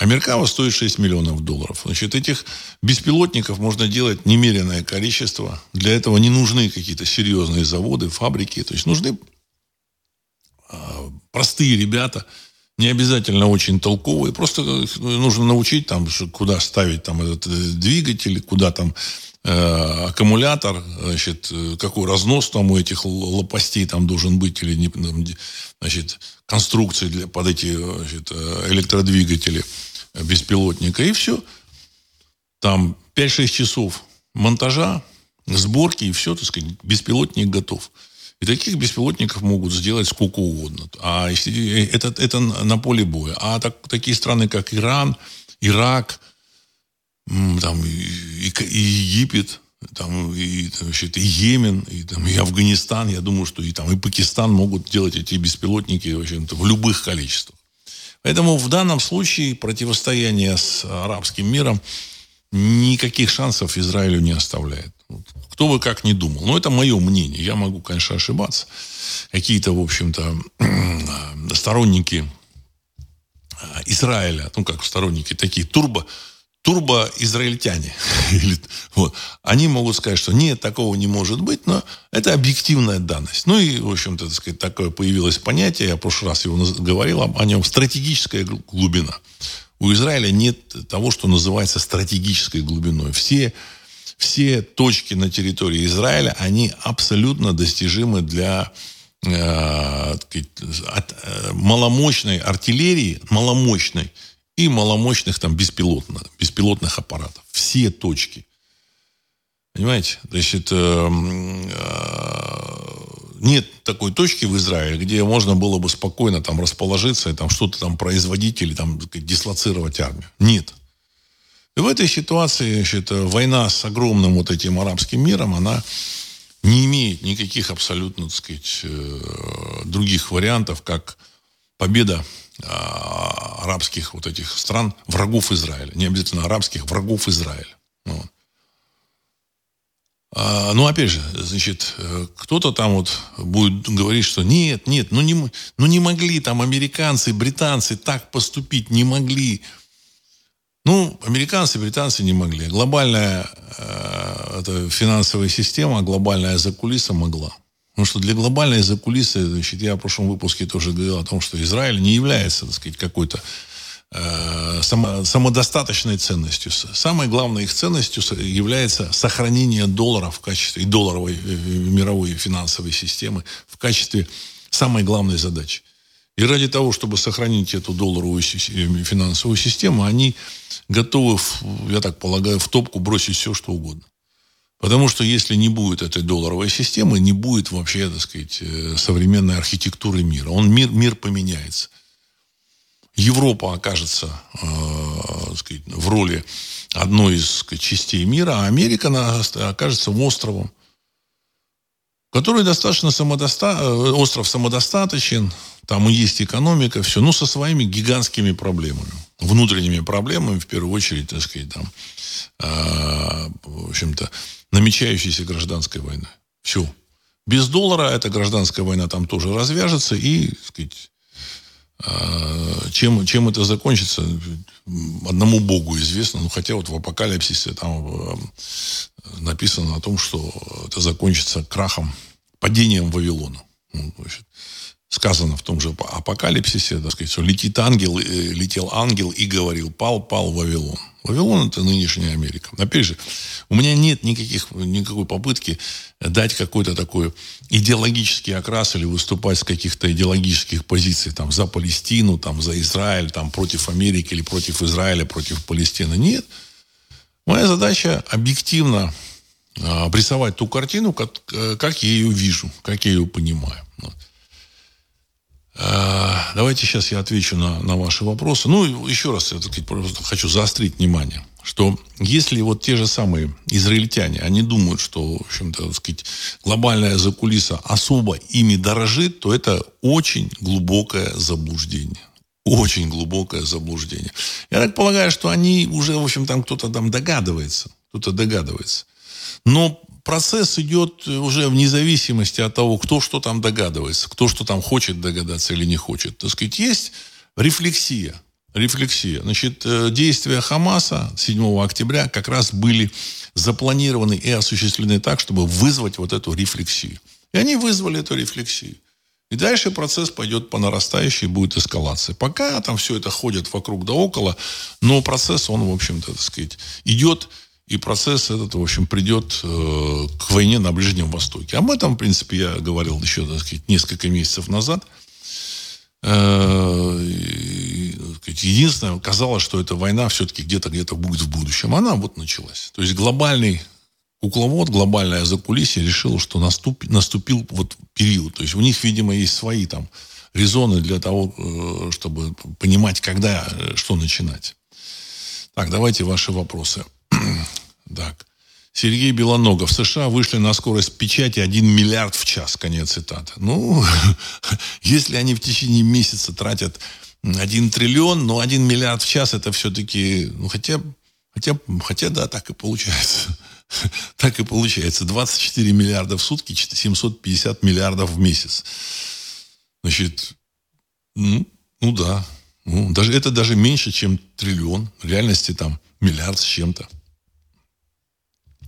А Меркава стоит 6 миллионов долларов. Значит, этих беспилотников можно делать немеренное количество. Для этого не нужны какие-то серьезные заводы, фабрики. То есть нужны а, простые ребята, не обязательно очень толковые. Просто нужно научить там, куда ставить там этот э, двигатель, куда там Э, аккумулятор, значит, э, какой разнос там у этих лопастей там должен быть, или не, значит, конструкции для, под эти значит, э, электродвигатели беспилотника, и все. Там 5-6 часов монтажа, сборки, и все, так сказать, беспилотник готов. И таких беспилотников могут сделать сколько угодно. А если, это, это на поле боя. А так, такие страны, как Иран, Ирак, там и, и Египет, там и, значит, и Йемен, и, там, и Афганистан, я думаю, что и, там, и Пакистан могут делать эти беспилотники в, общем-то, в любых количествах. Поэтому в данном случае противостояние с арабским миром никаких шансов Израилю не оставляет. Кто бы как ни думал. Но это мое мнение. Я могу, конечно, ошибаться. Какие-то, в общем-то, сторонники Израиля, ну, как сторонники такие, турбо, турбо-израильтяне, вот, они могут сказать, что нет, такого не может быть, но это объективная данность. Ну и, в общем-то, так сказать, такое появилось понятие, я в прошлый раз его говорил о нем, стратегическая глубина. У Израиля нет того, что называется стратегической глубиной. Все, все точки на территории Израиля, они абсолютно достижимы для э, от, э, маломощной артиллерии, маломощной, и маломощных там беспилотных, беспилотных аппаратов. Все точки. Понимаете? Значит, э, нет такой точки в Израиле, где можно было бы спокойно там расположиться и там что-то там производить или там дислоцировать армию. Нет. И в этой ситуации значит, война с огромным вот этим арабским миром, она не имеет никаких абсолютно, так сказать, э, других вариантов, как победа а, арабских вот этих стран, врагов Израиля. Не обязательно арабских, врагов Израиля. Вот. А, ну, опять же, значит, э, кто-то там вот будет говорить, что нет, нет, ну не, ну не могли там американцы, британцы так поступить, не могли. Ну, американцы, британцы не могли. Глобальная э, это финансовая система, глобальная закулиса могла. Потому что для глобальной закулисы, значит, я в прошлом выпуске тоже говорил о том, что Израиль не является, так сказать, какой-то э, само, самодостаточной ценностью. Самой главной их ценностью является сохранение доллара в качестве, и долларовой э, мировой финансовой системы в качестве самой главной задачи. И ради того, чтобы сохранить эту долларовую э, финансовую систему, они готовы, я так полагаю, в топку бросить все, что угодно. Потому что если не будет этой долларовой системы, не будет вообще, так сказать, э, современной архитектуры мира. Он, мир, мир поменяется. Европа окажется э, сказать, в роли одной из сказать, частей мира, а Америка окажется островом, который достаточно самодоста... Э, остров самодостаточен, там и есть экономика, все, ну, со своими гигантскими проблемами. Внутренними проблемами, в первую очередь, так сказать, там, э, в общем-то, намечающейся гражданской войны. Все. Без доллара эта гражданская война там тоже развяжется, и, так сказать, а, чем, чем это закончится, одному Богу известно. Ну, хотя вот в апокалипсисе там а, написано о том, что это закончится крахом, падением Вавилона. Ну, значит, сказано в том же апокалипсисе, так сказать, что летит ангел, э, летел ангел и говорил, пал, пал Вавилон. Вавилон это нынешняя Америка. Опять же, у меня нет никаких, никакой попытки дать какой-то такой идеологический окрас или выступать с каких-то идеологических позиций там, за Палестину, там, за Израиль, там, против Америки или против Израиля, против Палестины. Нет. Моя задача объективно а, обрисовать ту картину, как, э, как я ее вижу, как я ее понимаю. А, давайте сейчас я отвечу на, на ваши вопросы. Ну, еще раз, я просто хочу заострить внимание, что если вот те же самые израильтяне, они думают, что, в общем-то, сказать, глобальная закулиса особо ими дорожит, то это очень глубокое заблуждение. Очень глубокое заблуждение. Я так полагаю, что они уже, в общем, там кто-то там догадывается. Кто-то догадывается. Но процесс идет уже в независимости от того, кто что там догадывается, кто что там хочет догадаться или не хочет. Так сказать, есть рефлексия. Рефлексия. Значит, э, действия Хамаса 7 октября как раз были запланированы и осуществлены так, чтобы вызвать вот эту рефлексию. И они вызвали эту рефлексию. И дальше процесс пойдет по нарастающей, будет эскалация. Пока там все это ходит вокруг да около, но процесс, он, в общем-то, так сказать, идет и процесс этот, в общем, придет э, к войне на Ближнем Востоке. Об этом, в принципе, я говорил еще, так сказать, несколько месяцев назад. Э, единственное, казалось, что эта война все-таки где-то где-то будет в будущем. Она вот началась. То есть глобальный кукловод, глобальная закулисье решила, что наступ, наступил вот период. То есть у них, видимо, есть свои там резоны для того, э, чтобы понимать, когда, что начинать. Так, давайте ваши вопросы. Так. Сергей Белоногов. США вышли на скорость печати 1 миллиард в час. Конец цитаты. Ну, если они в течение месяца тратят 1 триллион, но 1 миллиард в час это все-таки, ну, хотя, хотя, хотя, да, так и получается. так и получается. 24 миллиарда в сутки, 750 миллиардов в месяц. Значит, ну, ну да, Ну, даже, это даже меньше, чем триллион. В реальности там миллиард с чем-то.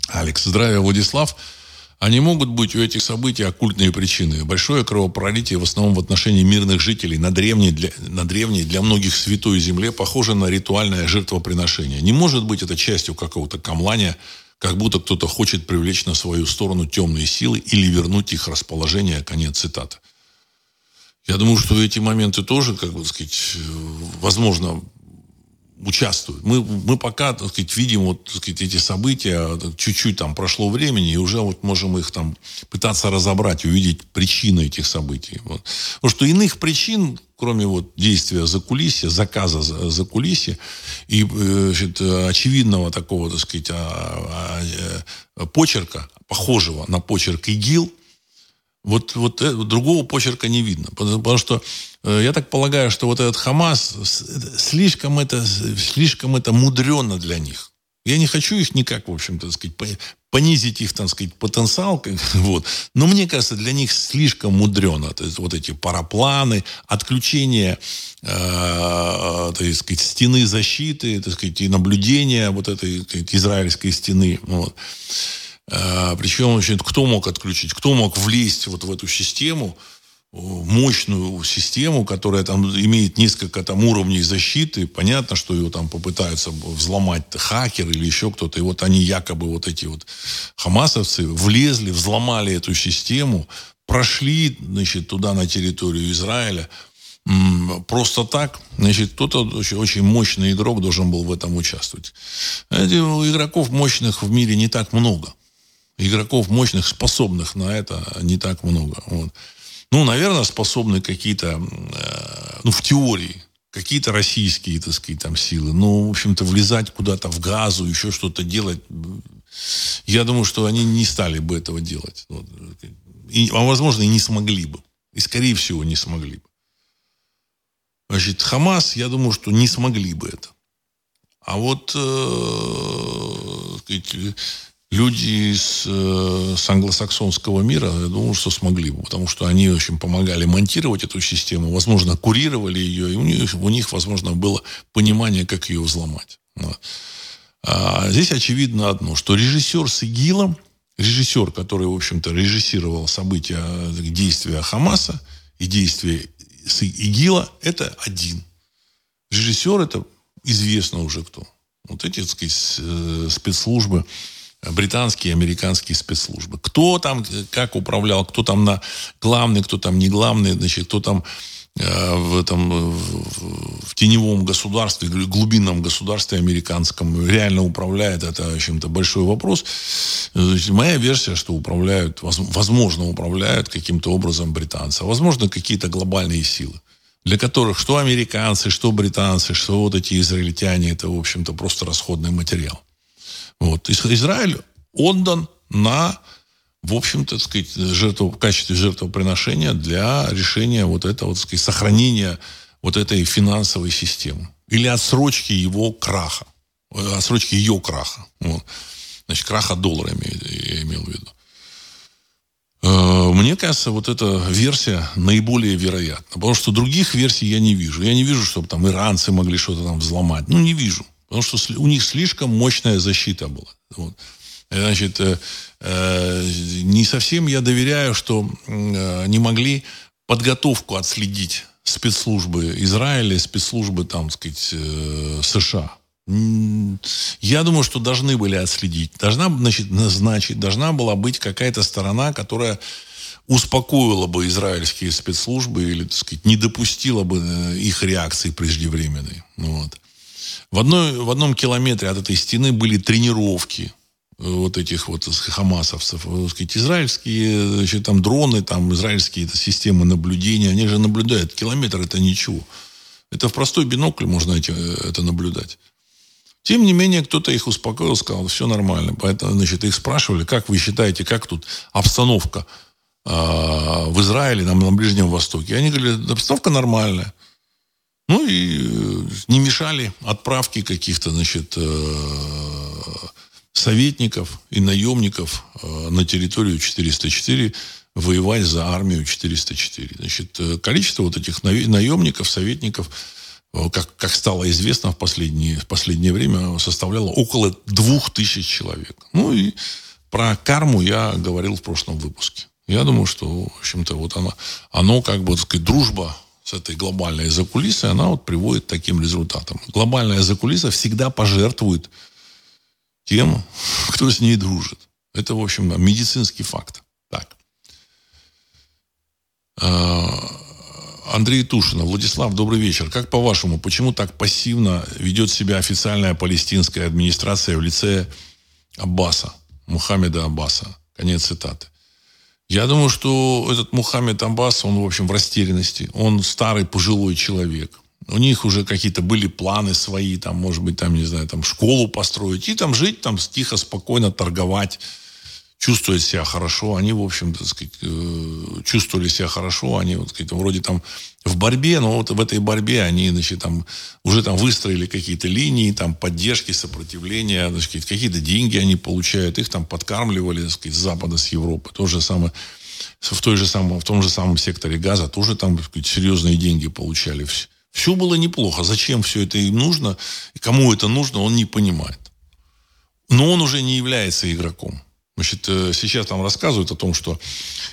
Алекс, здравия, Владислав. Не могут быть у этих событий оккультные причины. Большое кровопролитие в основном в отношении мирных жителей на древней, для, на древней для многих святой земле похоже на ритуальное жертвоприношение. Не может быть это частью какого-то камлания, как будто кто-то хочет привлечь на свою сторону темные силы или вернуть их расположение. Конец цитаты. Я думаю, что эти моменты тоже, как бы сказать, возможно, участвуют. Мы, мы пока, так сказать, видим вот, так сказать, эти события, чуть-чуть там прошло времени, и уже вот можем их там пытаться разобрать, увидеть причины этих событий. Вот. Потому что иных причин, кроме вот действия за кулисье, заказа за, за кулисье и э, значит, очевидного такого, так сказать, а, а, а, почерка, похожего на почерк ИГИЛ, вот, вот э, другого почерка не видно. Потому, потому что э, я так полагаю, что вот этот Хамас, слишком это, слишком это мудрено для них. Я не хочу их никак, в общем-то, сказать, понизить их, так сказать, потенциал. Вот. Но мне кажется, для них слишком мудрено. То есть вот эти парапланы, отключение э, так сказать, стены защиты, так сказать, и наблюдение вот этой сказать, израильской стены. Вот. А, Причем, значит, кто мог отключить, кто мог влезть вот в эту систему, мощную систему, которая там имеет несколько там уровней защиты. Понятно, что ее там попытаются взломать хакер или еще кто-то. И вот они якобы, вот эти вот хамасовцы, влезли, взломали эту систему, прошли, значит, туда на территорию Израиля. Просто так, значит, кто-то очень мощный игрок должен был в этом участвовать. Игроков мощных в мире не так много игроков мощных, способных на это не так много. Вот. Ну, наверное, способны какие-то, э, ну, в теории, какие-то российские, так сказать, там силы. Ну, в общем-то, влезать куда-то в газу, еще что-то делать. Я думаю, что они не стали бы этого делать. Вот. И, а, возможно, и не смогли бы. И, скорее всего, не смогли бы. Значит, Хамас, я думаю, что не смогли бы это. А вот э, люди с, э, англосаксонского мира, я думаю, что смогли бы, потому что они очень помогали монтировать эту систему, возможно, курировали ее, и у них, у них возможно, было понимание, как ее взломать. Вот. А здесь очевидно одно, что режиссер с ИГИЛом, режиссер, который, в общем-то, режиссировал события, э, действия Хамаса и действия с ИГИЛа, это один. Режиссер это известно уже кто. Вот эти, так сказать, э, спецслужбы британские и американские спецслужбы. Кто там как управлял, кто там на главный, кто там не главный, значит, кто там э, в этом в теневом государстве, глубинном государстве американском реально управляет, это, в общем-то, большой вопрос. Значит, моя версия, что управляют, возможно, управляют каким-то образом британцы, а возможно, какие-то глобальные силы для которых что американцы, что британцы, что вот эти израильтяне, это, в общем-то, просто расходный материал. Вот. Израиль отдан на, в общем-то, сказать, жертву, в качестве жертвоприношения для решения вот этого, так сказать, сохранения вот этой финансовой системы. Или отсрочки его краха. Э, отсрочки ее краха. Вот. Значит, краха доллара я имел в виду. Э, мне кажется, вот эта версия наиболее вероятна. Потому что других версий я не вижу. Я не вижу, чтобы там иранцы могли что-то там взломать. Ну, не вижу. Потому что у них слишком мощная защита была. Вот. Значит, э, э, не совсем я доверяю, что э, не могли подготовку отследить спецслужбы Израиля, спецслужбы, там, сказать, э, США. Я думаю, что должны были отследить. Должна, значит, значит, должна была быть какая-то сторона, которая успокоила бы израильские спецслужбы или, так сказать, не допустила бы э, их реакции преждевременной. Вот. В, одной, в одном километре от этой стены были тренировки э, вот этих вот хамасовцев. Вот, сказать, израильские значит, там дроны, там израильские это, системы наблюдения, они же наблюдают. Километр это ничего. Это в простой бинокль можно эти, э, это наблюдать. Тем не менее, кто-то их успокоил, сказал, все нормально. Поэтому, значит, их спрашивали, как вы считаете, как тут обстановка э, в Израиле, на, на Ближнем Востоке. И они говорили, обстановка нормальная. Ну и э, не мешали отправки каких-то, значит, э, советников и наемников э, на территорию 404 воевать за армию 404. Значит, количество вот этих наемников, советников как, как стало известно в последнее, в последнее время, составляло около двух тысяч человек. Ну и про карму я говорил в прошлом выпуске. Я думаю, что, в общем-то, вот оно, оно как бы, так сказать, дружба с этой глобальной закулисой, она вот приводит к таким результатам. Глобальная закулиса всегда пожертвует тем, кто с ней дружит. Это, в общем, медицинский факт. Так. А, Андрей Тушинов. Владислав, добрый вечер. Как по-вашему, почему так пассивно ведет себя официальная палестинская администрация в лице Аббаса, Мухаммеда Аббаса? Конец цитаты. Я думаю, что этот Мухаммед Аббас, он, в общем, в растерянности. Он старый, пожилой человек. У них уже какие-то были планы свои, там, может быть, там, не знаю, там, школу построить. И там жить, там, тихо, спокойно торговать чувствовать себя хорошо. Они, в общем, так сказать, э, чувствовали себя хорошо. Они, вот, сказать, вроде там в борьбе, но вот в этой борьбе они, значит, там уже там выстроили какие-то линии, там поддержки, сопротивления, значит, какие-то деньги они получают, их там подкармливали, так сказать, с Запада, с Европы. То же самое в, той же самом, в том же самом секторе газа тоже там так сказать, серьезные деньги получали. Все, было неплохо. Зачем все это им нужно, и кому это нужно, он не понимает. Но он уже не является игроком. Значит, э, сейчас там рассказывают о том, что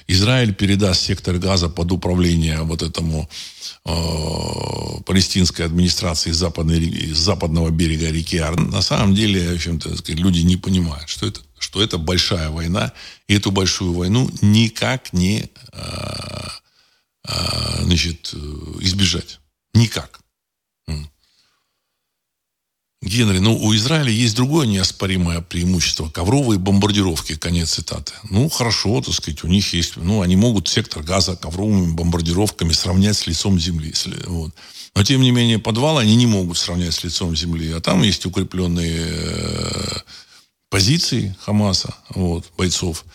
Израиль передаст сектор газа под управление вот этому э, палестинской администрации западной, западного берега реки Ар. На самом деле, в общем-то, люди не понимают, что это, что это большая война, и эту большую войну никак не э, э, значит, избежать. Никак. Генри, ну, у Израиля есть другое неоспоримое преимущество. Ковровые бомбардировки, конец цитаты. Ну, хорошо, так сказать, у них есть, ну, они могут сектор газа ковровыми бомбардировками сравнять с лицом земли. Вот. Но, тем не менее, подвал они не могут сравнять с лицом земли. А там есть укрепленные э, позиции Хамаса, вот, бойцов.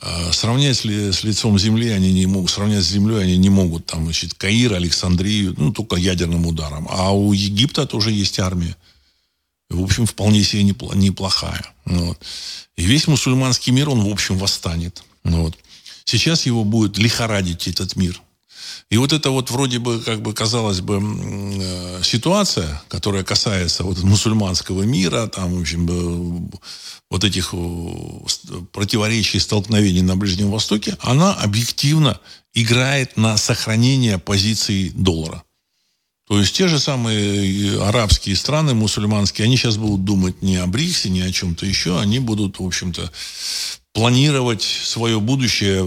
А сравнять ли с лицом земли они не могут, сравнять с землей они не могут. Там, значит, Каир, Александрию, ну, только ядерным ударом. А у Египта тоже есть армия в общем, вполне себе неплохая. Ну вот. И весь мусульманский мир, он, в общем, восстанет. Ну вот. Сейчас его будет лихорадить этот мир. И вот это вот вроде бы, как бы казалось бы, э, ситуация, которая касается вот мусульманского мира, там, в общем, э, вот этих э, противоречий, столкновений на Ближнем Востоке, она объективно играет на сохранение позиции доллара. То есть те же самые э, арабские страны, мусульманские, они сейчас будут думать не о БРИКСе, не о чем-то еще, они будут, в общем-то, планировать свое будущее,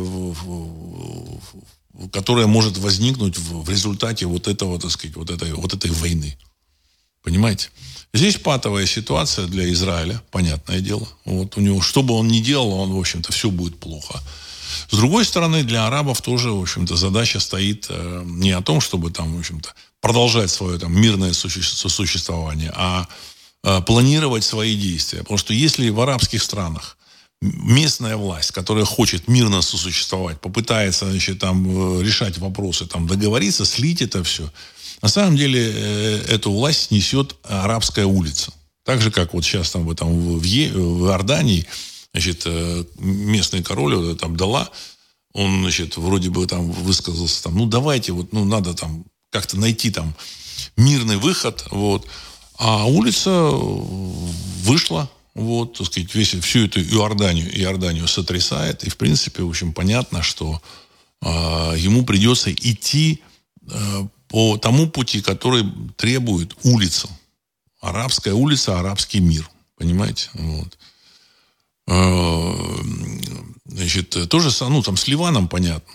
которое может возникнуть в результате вот этого, так сказать, вот этой, вот этой войны. Понимаете? Здесь патовая ситуация для Израиля, понятное дело. Вот у него, что бы он ни делал, он, в общем-то, все будет плохо. С другой стороны, для арабов тоже, в общем-то, задача стоит э, не о том, чтобы там, в общем-то, продолжать свое там мирное сосуществование, а э, планировать свои действия. Потому что если в арабских странах местная власть, которая хочет мирно сосуществовать, попытается значит, там, э, решать вопросы, там, договориться, слить это все, на самом деле эту власть несет арабская улица. Так же, как вот сейчас там, в, там, в, Е, в Иордании значит, э, местный король, вот это Абдалла, он, значит, вроде бы там высказался, там, ну, давайте, вот, ну, надо там как-то найти там мирный выход, вот. А улица вышла, вот, так сказать, весь, всю эту Иорданию, Иорданию сотрясает, и, в принципе, в общем, понятно, что э, ему придется идти э, по тому пути, который требует улица. Арабская улица, арабский мир. Понимаете? Вот. Э, значит, тоже, ну, там с Ливаном понятно.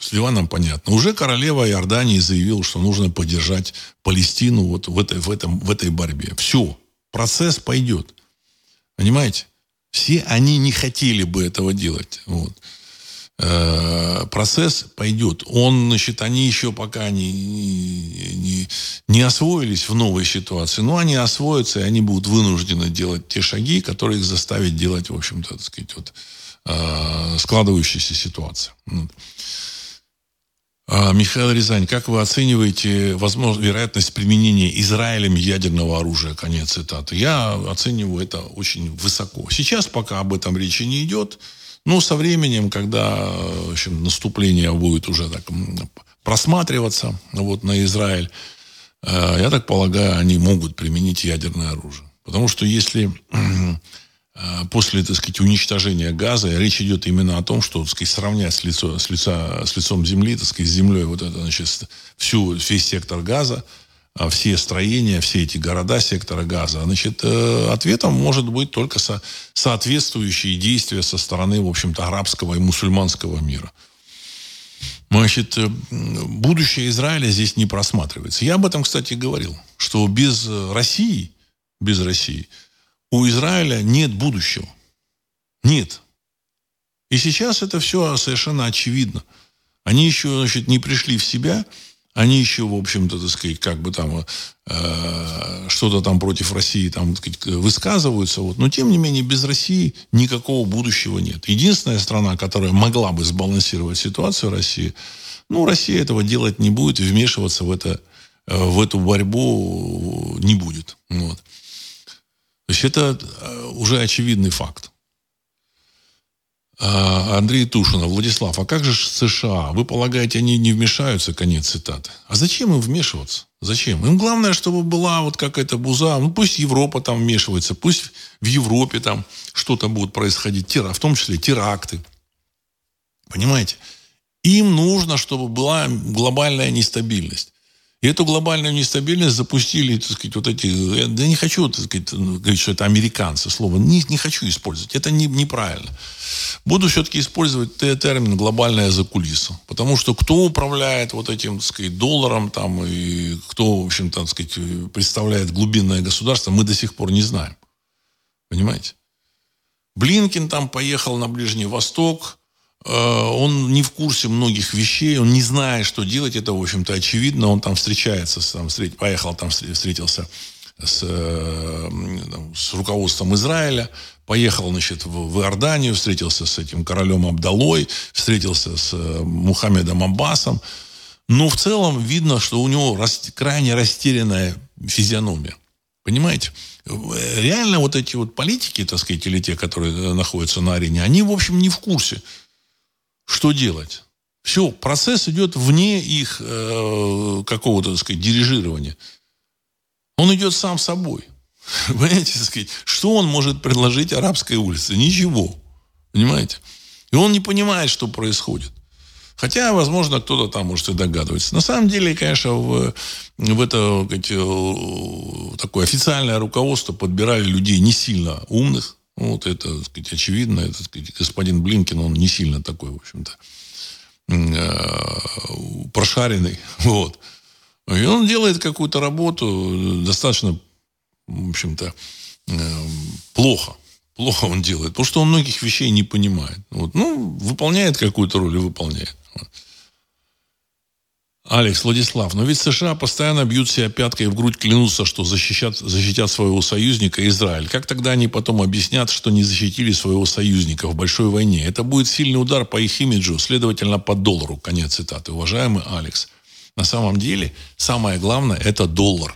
С Ливаном понятно. Уже королева Иордании заявила, что нужно поддержать Палестину вот в этой, в этом, в этой борьбе. Все. Процесс пойдет. Понимаете? Все они не хотели бы этого делать. Вот. Э, процесс пойдет. Он, значит, они еще пока не, не, не освоились в новой ситуации, но они освоятся, и они будут вынуждены делать те шаги, которые их заставят делать, в общем-то, так сказать, вот, э, складывающаяся ситуация. Михаил Рязань, как вы оцениваете возможно, вероятность применения Израилем ядерного оружия? Конец цитаты. Я оцениваю это очень высоко. Сейчас пока об этом речи не идет. Ну, со временем, когда в общем, наступление будет уже так просматриваться вот, на Израиль, я так полагаю, они могут применить ядерное оружие. Потому что если после, так сказать, уничтожения газа, речь идет именно о том, что, так сказать, сравнять с, лицо, с, лица, с лицом земли, так сказать, с землей вот это, значит, всю, весь сектор газа, а, все строения, все эти города сектора газа, значит, э, ответом может быть только со, соответствующие действия со стороны, в общем-то, арабского и мусульманского мира. Значит, э, будущее Израиля здесь не просматривается. Я об этом, кстати, говорил, что без России, без России, у Израиля нет будущего. Нет. И сейчас это все совершенно очевидно. Они еще, значит, не пришли в себя, они еще, в общем-то, так сказать, как бы там э, что-то там против России там, так сказать, высказываются. Вот. Но, тем не менее, без России никакого будущего нет. Единственная страна, которая могла бы сбалансировать ситуацию России, ну, Россия этого делать не будет, вмешиваться в, это, э, в эту борьбу не будет. Вот. То есть это э, уже очевидный факт. А, Андрей Тушинов, Владислав, а как же США? Вы полагаете, они не вмешаются? Конец цитаты. А зачем им вмешиваться? Зачем? Им главное, чтобы была вот какая-то буза. Ну, пусть Европа там вмешивается, пусть в Европе там что-то будет происходить, в том числе теракты. Понимаете? Им нужно, чтобы была глобальная нестабильность. И эту глобальную нестабильность запустили, так сказать, вот эти... Я не хочу, так сказать, говорить, что это американцы. Слово не, не хочу использовать. Это не, неправильно. Буду все-таки использовать термин «глобальная закулиса». Потому что кто управляет вот этим, так сказать, долларом там, и кто, в общем-то, так сказать, представляет глубинное государство, мы до сих пор не знаем. Понимаете? Блинкин там поехал на Ближний Восток, он не в курсе многих вещей, он не знает, что делать. Это, в общем-то, очевидно. Он там встречается, там, поехал там, встретился с, э, с руководством Израиля, поехал, значит, в, в Иорданию, встретился с этим королем Абдалой, встретился с э, Мухаммедом Аббасом. Но в целом видно, что у него рас, крайне растерянная физиономия. Понимаете? Реально вот эти вот политики, так сказать, или те, которые находятся на арене, они, в общем, не в курсе что делать? Все, процесс идет вне их э, какого-то, так сказать, дирижирования. Он идет сам собой. Понимаете, так сказать, что он может предложить арабской улице? Ничего. Понимаете? И он не понимает, что происходит. Хотя, возможно, кто-то там может и догадывается. На самом деле, конечно, в, в это сказать, э, такое официальное руководство подбирали людей не сильно умных, ну, вот это, так сказать, очевидно. Это, так сказать, господин Блинкин, он не сильно такой, в общем-то, э, прошаренный. Вот. И он делает какую-то работу достаточно, в общем-то, э, плохо. Плохо он делает, потому что он многих вещей не понимает. Вот. Ну, выполняет какую-то роль и выполняет. Алекс, Владислав, но ведь США постоянно бьют себя пяткой в грудь, клянутся, что защищат, защитят своего союзника Израиль. Как тогда они потом объяснят, что не защитили своего союзника в большой войне? Это будет сильный удар по их имиджу, следовательно, по доллару. Конец цитаты. Уважаемый Алекс, на самом деле самое главное – это доллар.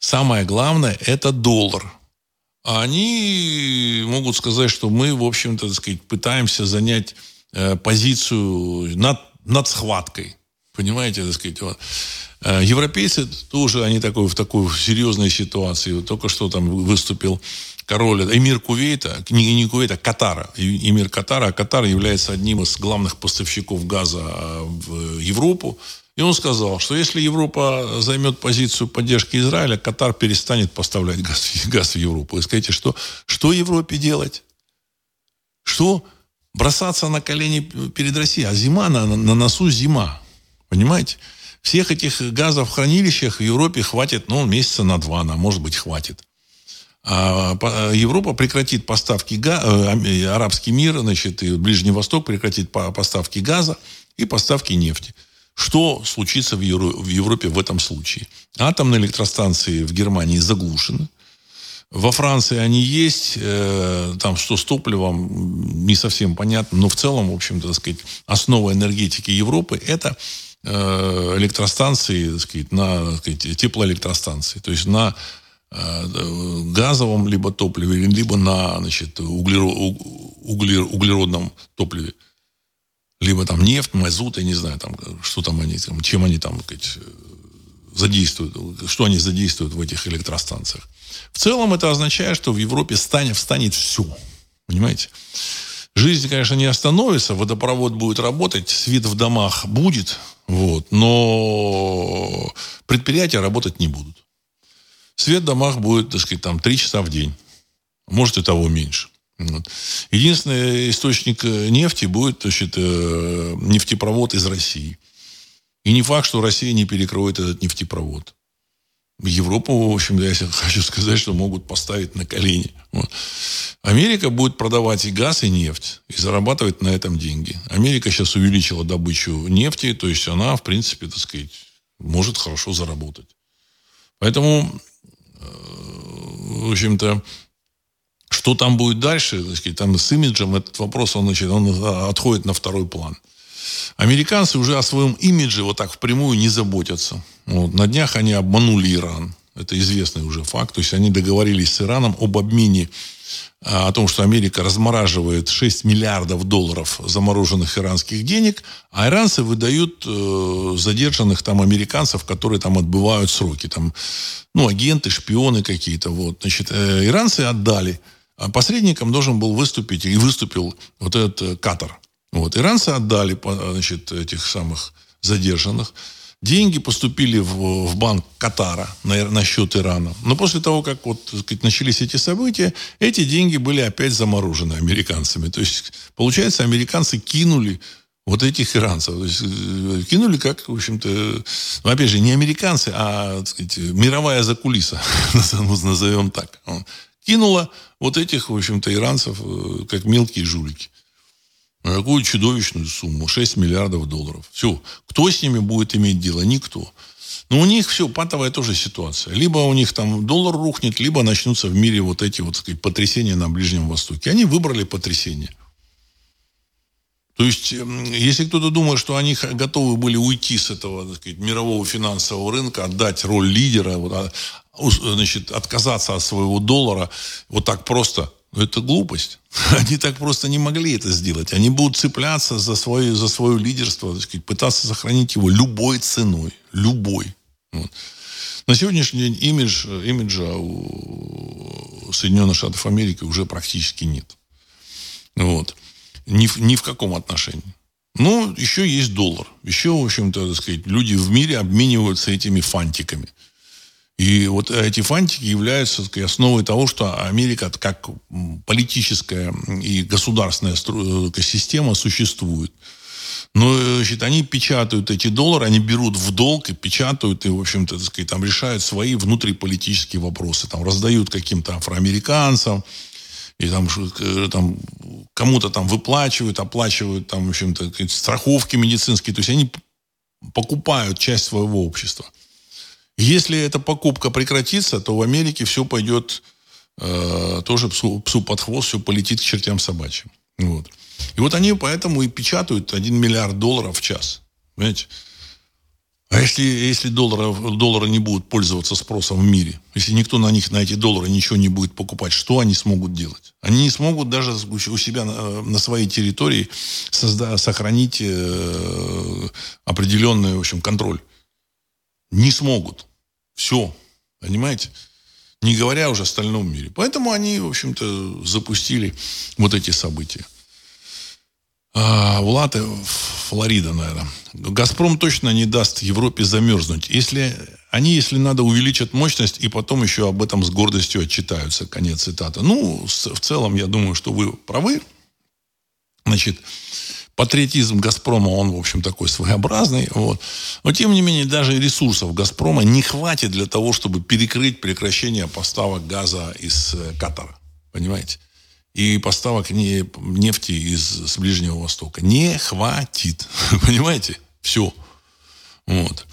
Самое главное – это доллар. А они могут сказать, что мы, в общем-то, сказать, пытаемся занять э, позицию над, над схваткой – Понимаете, так сказать, вот. Э, европейцы тоже, они такой, в такой серьезной ситуации. Только что там выступил король, эмир Кувейта, не, не Кувейта, а Катара, эмир Катара. А Катар является одним из главных поставщиков газа э, в Европу. И он сказал, что если Европа займет позицию поддержки Израиля, Катар перестанет поставлять газ, газ в Европу. И скажите, что, что Европе делать? Что? Бросаться на колени перед Россией. А зима, на, на носу зима. Понимаете? Всех этих газов в хранилищах в Европе хватит, ну, месяца на два, на, может быть, хватит. А Европа прекратит поставки газа, э, арабский мир, значит, и Ближний Восток прекратит поставки газа и поставки нефти. Что случится в, Европе в этом случае? Атомные электростанции в Германии заглушены. Во Франции они есть, э, там что с топливом, не совсем понятно, но в целом, в общем-то, сказать, основа энергетики Европы – это электростанции, так сказать, на так сказать, теплоэлектростанции. То есть на э, газовом либо топливе, либо на значит, углерод, углеродном топливе. Либо там нефть, мазут, я не знаю, там, что там они, чем они там сказать, задействуют, что они задействуют в этих электростанциях. В целом это означает, что в Европе станет, встанет все. Понимаете? Жизнь, конечно, не остановится, водопровод будет работать, свет в домах будет, вот, но предприятия работать не будут. Свет в домах будет, так сказать, там 3 часа в день. Может и того меньше. Вот. Единственный источник э, нефти будет значит, э, нефтепровод из России. И не факт, что Россия не перекроет этот нефтепровод. Европу, в общем, я хочу сказать, что могут поставить на колени. Америка будет продавать и газ, и нефть, и зарабатывать на этом деньги. Америка сейчас увеличила добычу нефти, то есть она, в принципе, так сказать, может хорошо заработать. Поэтому, э, в общем-то, что там будет дальше, так сказать, там с имиджем этот вопрос, он, значит, он отходит на второй план. Американцы уже о своем имидже вот так впрямую не заботятся. Вот. На днях они обманули Иран. Это известный уже факт. То есть они договорились с Ираном об обмене а, о том, что Америка размораживает 6 миллиардов долларов замороженных иранских денег, а иранцы выдают э, задержанных там американцев, которые там отбывают сроки. Там, ну, агенты, шпионы какие-то. Вот. Значит, э, иранцы отдали. А посредником должен был выступить, и выступил вот этот э, Катар. Вот. Иранцы отдали значит, этих самых задержанных. Деньги поступили в, в банк Катара на, на счет Ирана. Но после того, как вот, сказать, начались эти события, эти деньги были опять заморожены американцами. То есть, получается, американцы кинули вот этих иранцев. То есть, э, кинули как, в общем-то, ну, опять же, не американцы, а, так сказать, мировая закулиса, назовем так. Кинула вот этих, в общем-то, иранцев, э, как мелкие жулики. На какую чудовищную сумму? 6 миллиардов долларов. Все. Кто с ними будет иметь дело? Никто. Но у них все, патовая тоже ситуация. Либо у них там доллар рухнет, либо начнутся в мире вот эти вот, сказать, потрясения на Ближнем Востоке. Они выбрали потрясение. То есть, если кто-то думает, что они готовы были уйти с этого так сказать, мирового финансового рынка, отдать роль лидера, вот, а, значит, отказаться от своего доллара вот так просто, это глупость. Они так просто не могли это сделать. Они будут цепляться за свое, за свое лидерство, сказать, пытаться сохранить его любой ценой. Любой. Вот. На сегодняшний день имидж, имиджа у Соединенных Штатов Америки уже практически нет. Вот. Ни, ни в каком отношении. Ну, еще есть доллар. Еще, в общем-то, так сказать, люди в мире обмениваются этими фантиками. И вот эти фантики являются сказать, основой того, что Америка как политическая и государственная система существует. Но значит, они печатают эти доллары, они берут в долг и печатают, и, в общем-то, так сказать, там решают свои внутриполитические вопросы. Там раздают каким-то афроамериканцам, и там, там кому-то там выплачивают, оплачивают там, в общем-то, страховки медицинские. То есть они покупают часть своего общества. Если эта покупка прекратится, то в Америке все пойдет э, тоже псу, псу под хвост, все полетит к чертям собачьим. Вот. И вот они поэтому и печатают 1 миллиард долларов в час. Понимаете? А если, если доллары, доллары не будут пользоваться спросом в мире, если никто на них, на эти доллары ничего не будет покупать, что они смогут делать? Они не смогут даже у себя на, на своей территории созда, сохранить э, определенный в общем, контроль. Не смогут. Все. Понимаете? Не говоря уже о остальном мире. Поэтому они, в общем-то, запустили вот эти события. А, Влад, Флорида, наверное. Газпром точно не даст Европе замерзнуть. Если они, если надо, увеличат мощность и потом еще об этом с гордостью отчитаются. Конец цитаты. Ну, в целом, я думаю, что вы правы. Значит, патриотизм «Газпрома», он, в общем, такой своеобразный. Вот. Но, тем не менее, даже ресурсов «Газпрома» не хватит для того, чтобы перекрыть прекращение поставок газа из э, Катара. Понимаете? И поставок нефти из с Ближнего Востока. Не хватит. Понимаете? Все. Вот.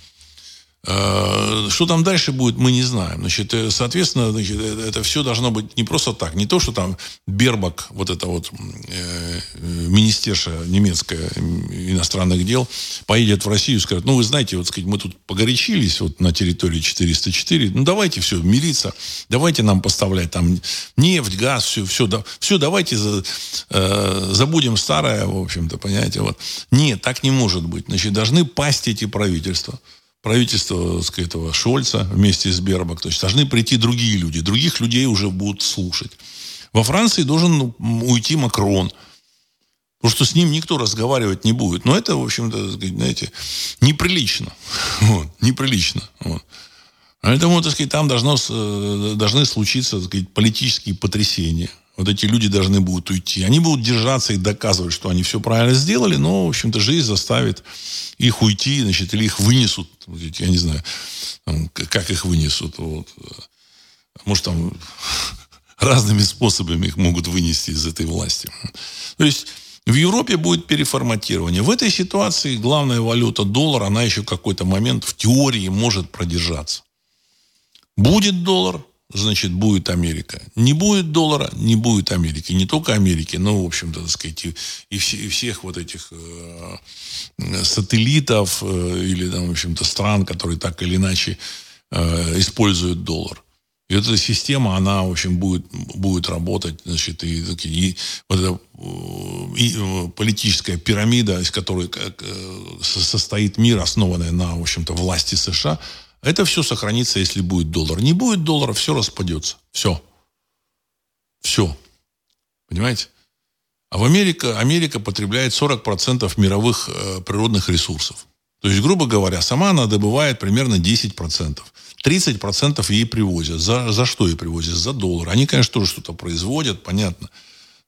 Э, что там дальше будет, мы не знаем. Значит, э, соответственно, значит, э, это все должно быть не просто так. Не то, что там Бербак, вот это вот э, министерша немецкая иностранных дел, поедет в Россию и скажет, ну, вы знаете, вот, сказать, мы тут погорячились вот на территории 404, ну, давайте все, мириться, давайте нам поставлять там нефть, газ, все, все, да, все давайте за, э, забудем старое, в общем-то, понимаете, вот. Нет, так не может быть. Значит, должны пасть эти правительства правительство сказать, этого Шольца вместе с Бербак. То есть должны прийти другие люди. Других людей уже будут слушать. Во Франции должен ну, уйти Макрон. Потому что с ним никто разговаривать не будет. Но это, в общем-то, знаете, неприлично. Вот, неприлично. Вот. Поэтому, так сказать, там должно, э, должны случиться так сказать, политические потрясения. Вот эти люди должны будут уйти. Они будут держаться и доказывать, что они все правильно сделали, но, в общем-то, жизнь заставит их уйти, значит, или их вынесут. Я не знаю, как их вынесут. Вот. Может, там разными способами их могут вынести из этой власти. То есть в Европе будет переформатирование. В этой ситуации главная валюта доллар, она еще какой-то момент в теории может продержаться. Будет доллар, значит, будет Америка. Не будет доллара, не будет Америки. Не только Америки, но, в общем-то, так сказать, и, и, все, и всех вот этих э, сателлитов э, или, там, в общем-то, стран, которые так или иначе э, используют доллар. И эта система, она, в общем, будет, будет работать, значит, и, и вот эта и э, политическая пирамида, из которой э, состоит мир, основанная на, в общем-то, власти США, это все сохранится, если будет доллар. Не будет доллара, все распадется. Все. Все. Понимаете? А в Америке, Америка потребляет 40% мировых э, природных ресурсов. То есть, грубо говоря, сама она добывает примерно 10%. 30% ей привозят. За, за что ей привозят? За доллар. Они, конечно, тоже что-то производят, понятно.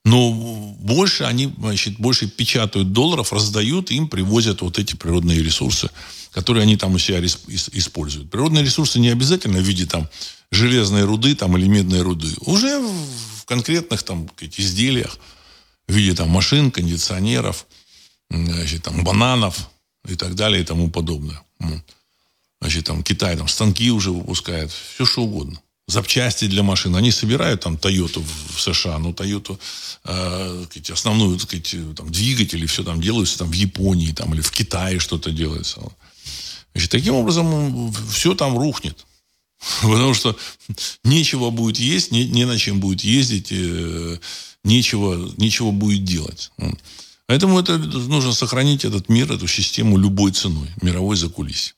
Но больше они, значит, больше печатают долларов, раздают, им привозят вот эти природные ресурсы, которые они там у себя используют. Природные ресурсы не обязательно в виде там железной руды там, или медной руды. Уже в конкретных там изделиях в виде там машин, кондиционеров, значит, там, бананов и так далее и тому подобное. Значит, там Китай там станки уже выпускает, все что угодно. Запчасти для машин. Они собирают там Тойоту в США, но Тойоту э, основную, так сказать, там, двигатели, все там делаются там в Японии там, или в Китае что-то делается. Значит, таким образом все там рухнет. Потому что нечего будет есть, не, не на чем будет ездить, э, нечего, нечего будет делать. Поэтому это, нужно сохранить этот мир, эту систему любой ценой, мировой закулисье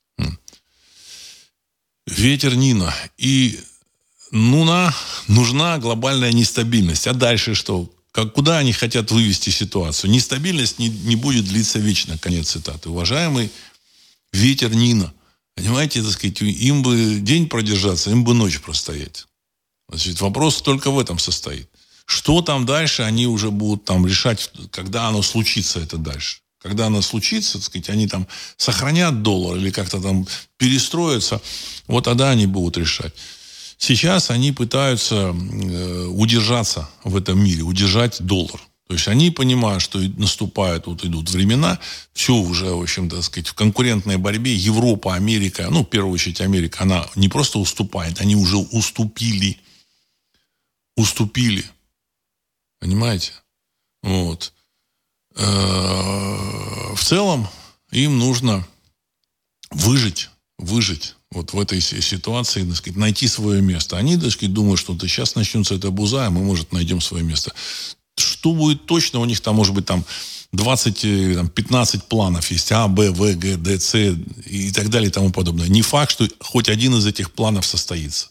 ветер Нина. И нужна, нужна глобальная нестабильность. А дальше что? Как, куда они хотят вывести ситуацию? Нестабильность не, не будет длиться вечно. Конец цитаты. Уважаемый ветер Нина. Понимаете, так сказать, им бы день продержаться, им бы ночь простоять. Значит, вопрос только в этом состоит. Что там дальше, они уже будут там решать, когда оно случится это дальше когда она случится, так сказать, они там сохранят доллар или как-то там перестроятся, вот тогда они будут решать. Сейчас они пытаются э, удержаться в этом мире, удержать доллар. То есть они понимают, что наступают, вот идут времена, все уже, в общем-то, сказать, в конкурентной борьбе Европа, Америка, ну, в первую очередь Америка, она не просто уступает, они уже уступили. Уступили. Понимаете? Вот. Э, в целом им нужно выжить, выжить вот в этой ситуации, так сказать, найти свое место. Они, так сказать, думают, что сейчас начнется эта буза, а мы, может, найдем свое место. Что будет точно, у них там, может быть, там 20, э, там, 15 планов есть. А, Б, В, Г, Д, С и так далее и тому подобное. Не факт, что хоть один из этих планов состоится.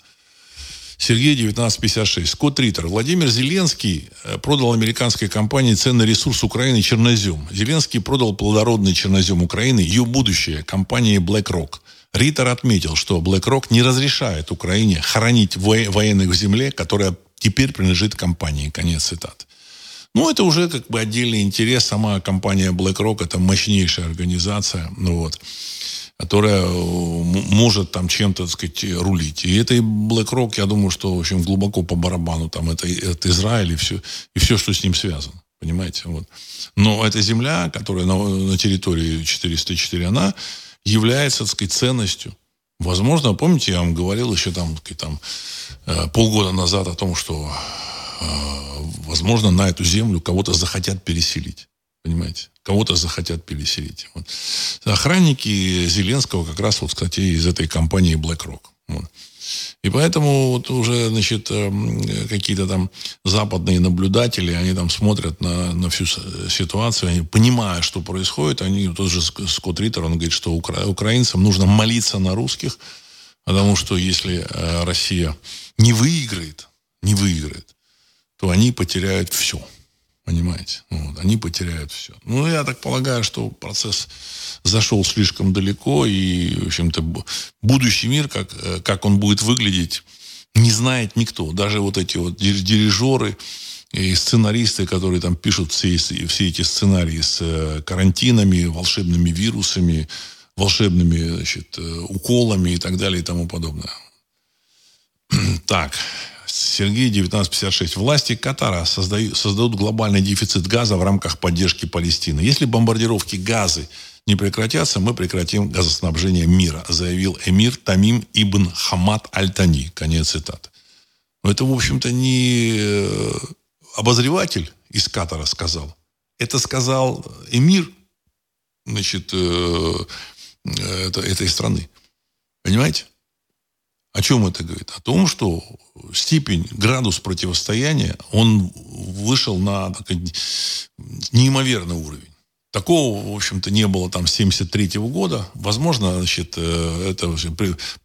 Сергей 1956. Код Риттер. Владимир Зеленский э, продал американской компании ценный ресурс Украины чернозем. Зеленский продал плодородный чернозем Украины, ее будущее, компании BlackRock. Риттер отметил, что BlackRock не разрешает Украине хоронить военных в земле, которая теперь принадлежит компании. Конец цитаты. Ну, это уже как бы отдельный интерес. Сама компания BlackRock – это мощнейшая организация. Ну, вот которая э, может там чем-то, так сказать, рулить. И этой BlackRock, я думаю, что, в общем, глубоко по барабану там это, это Израиль и все, и все, что с ним связано. Понимаете? Вот. Но эта земля, которая на, на территории 404, она является, так сказать, ценностью. Возможно, помните, я вам говорил еще там, там э, полгода назад о том, что, возможно, на эту землю кого-то захотят переселить. Понимаете? Кого-то захотят переселить. Вот. Охранники Зеленского как раз, вот, кстати, из этой компании BlackRock. Вот. И поэтому вот уже, значит, какие-то там западные наблюдатели, они там смотрят на, на всю ситуацию, они понимая, что происходит, они, тот же Скотт Риттер, он говорит, что укра, украинцам нужно молиться на русских, потому что если Россия не выиграет, не выиграет, то они потеряют все. Понимаете? Вот, они потеряют все. Ну, я так полагаю, что процесс зашел слишком далеко, и, в общем-то, будущий мир, как, э, как он будет выглядеть, не знает никто. Даже вот эти вот дирижеры и сценаристы, которые там пишут все, все эти сценарии с э, карантинами, волшебными вирусами, волшебными значит, э, уколами и так далее и тому подобное. Так, Сергей, 1956. Власти Катара создают, создают глобальный дефицит газа в рамках поддержки Палестины. Если бомбардировки газы не прекратятся, мы прекратим газоснабжение мира, заявил эмир Тамим ибн Хамад Аль-Тани. Конец цитаты. Но это, в общем-то, не э, обозреватель из Катара сказал. Это сказал эмир значит, э, э, этой страны. Понимаете? О чем это говорит? О том, что степень, градус противостояния, он вышел на такой неимоверный уровень. Такого, в общем-то, не было там с 73 -го года. Возможно, значит, э, это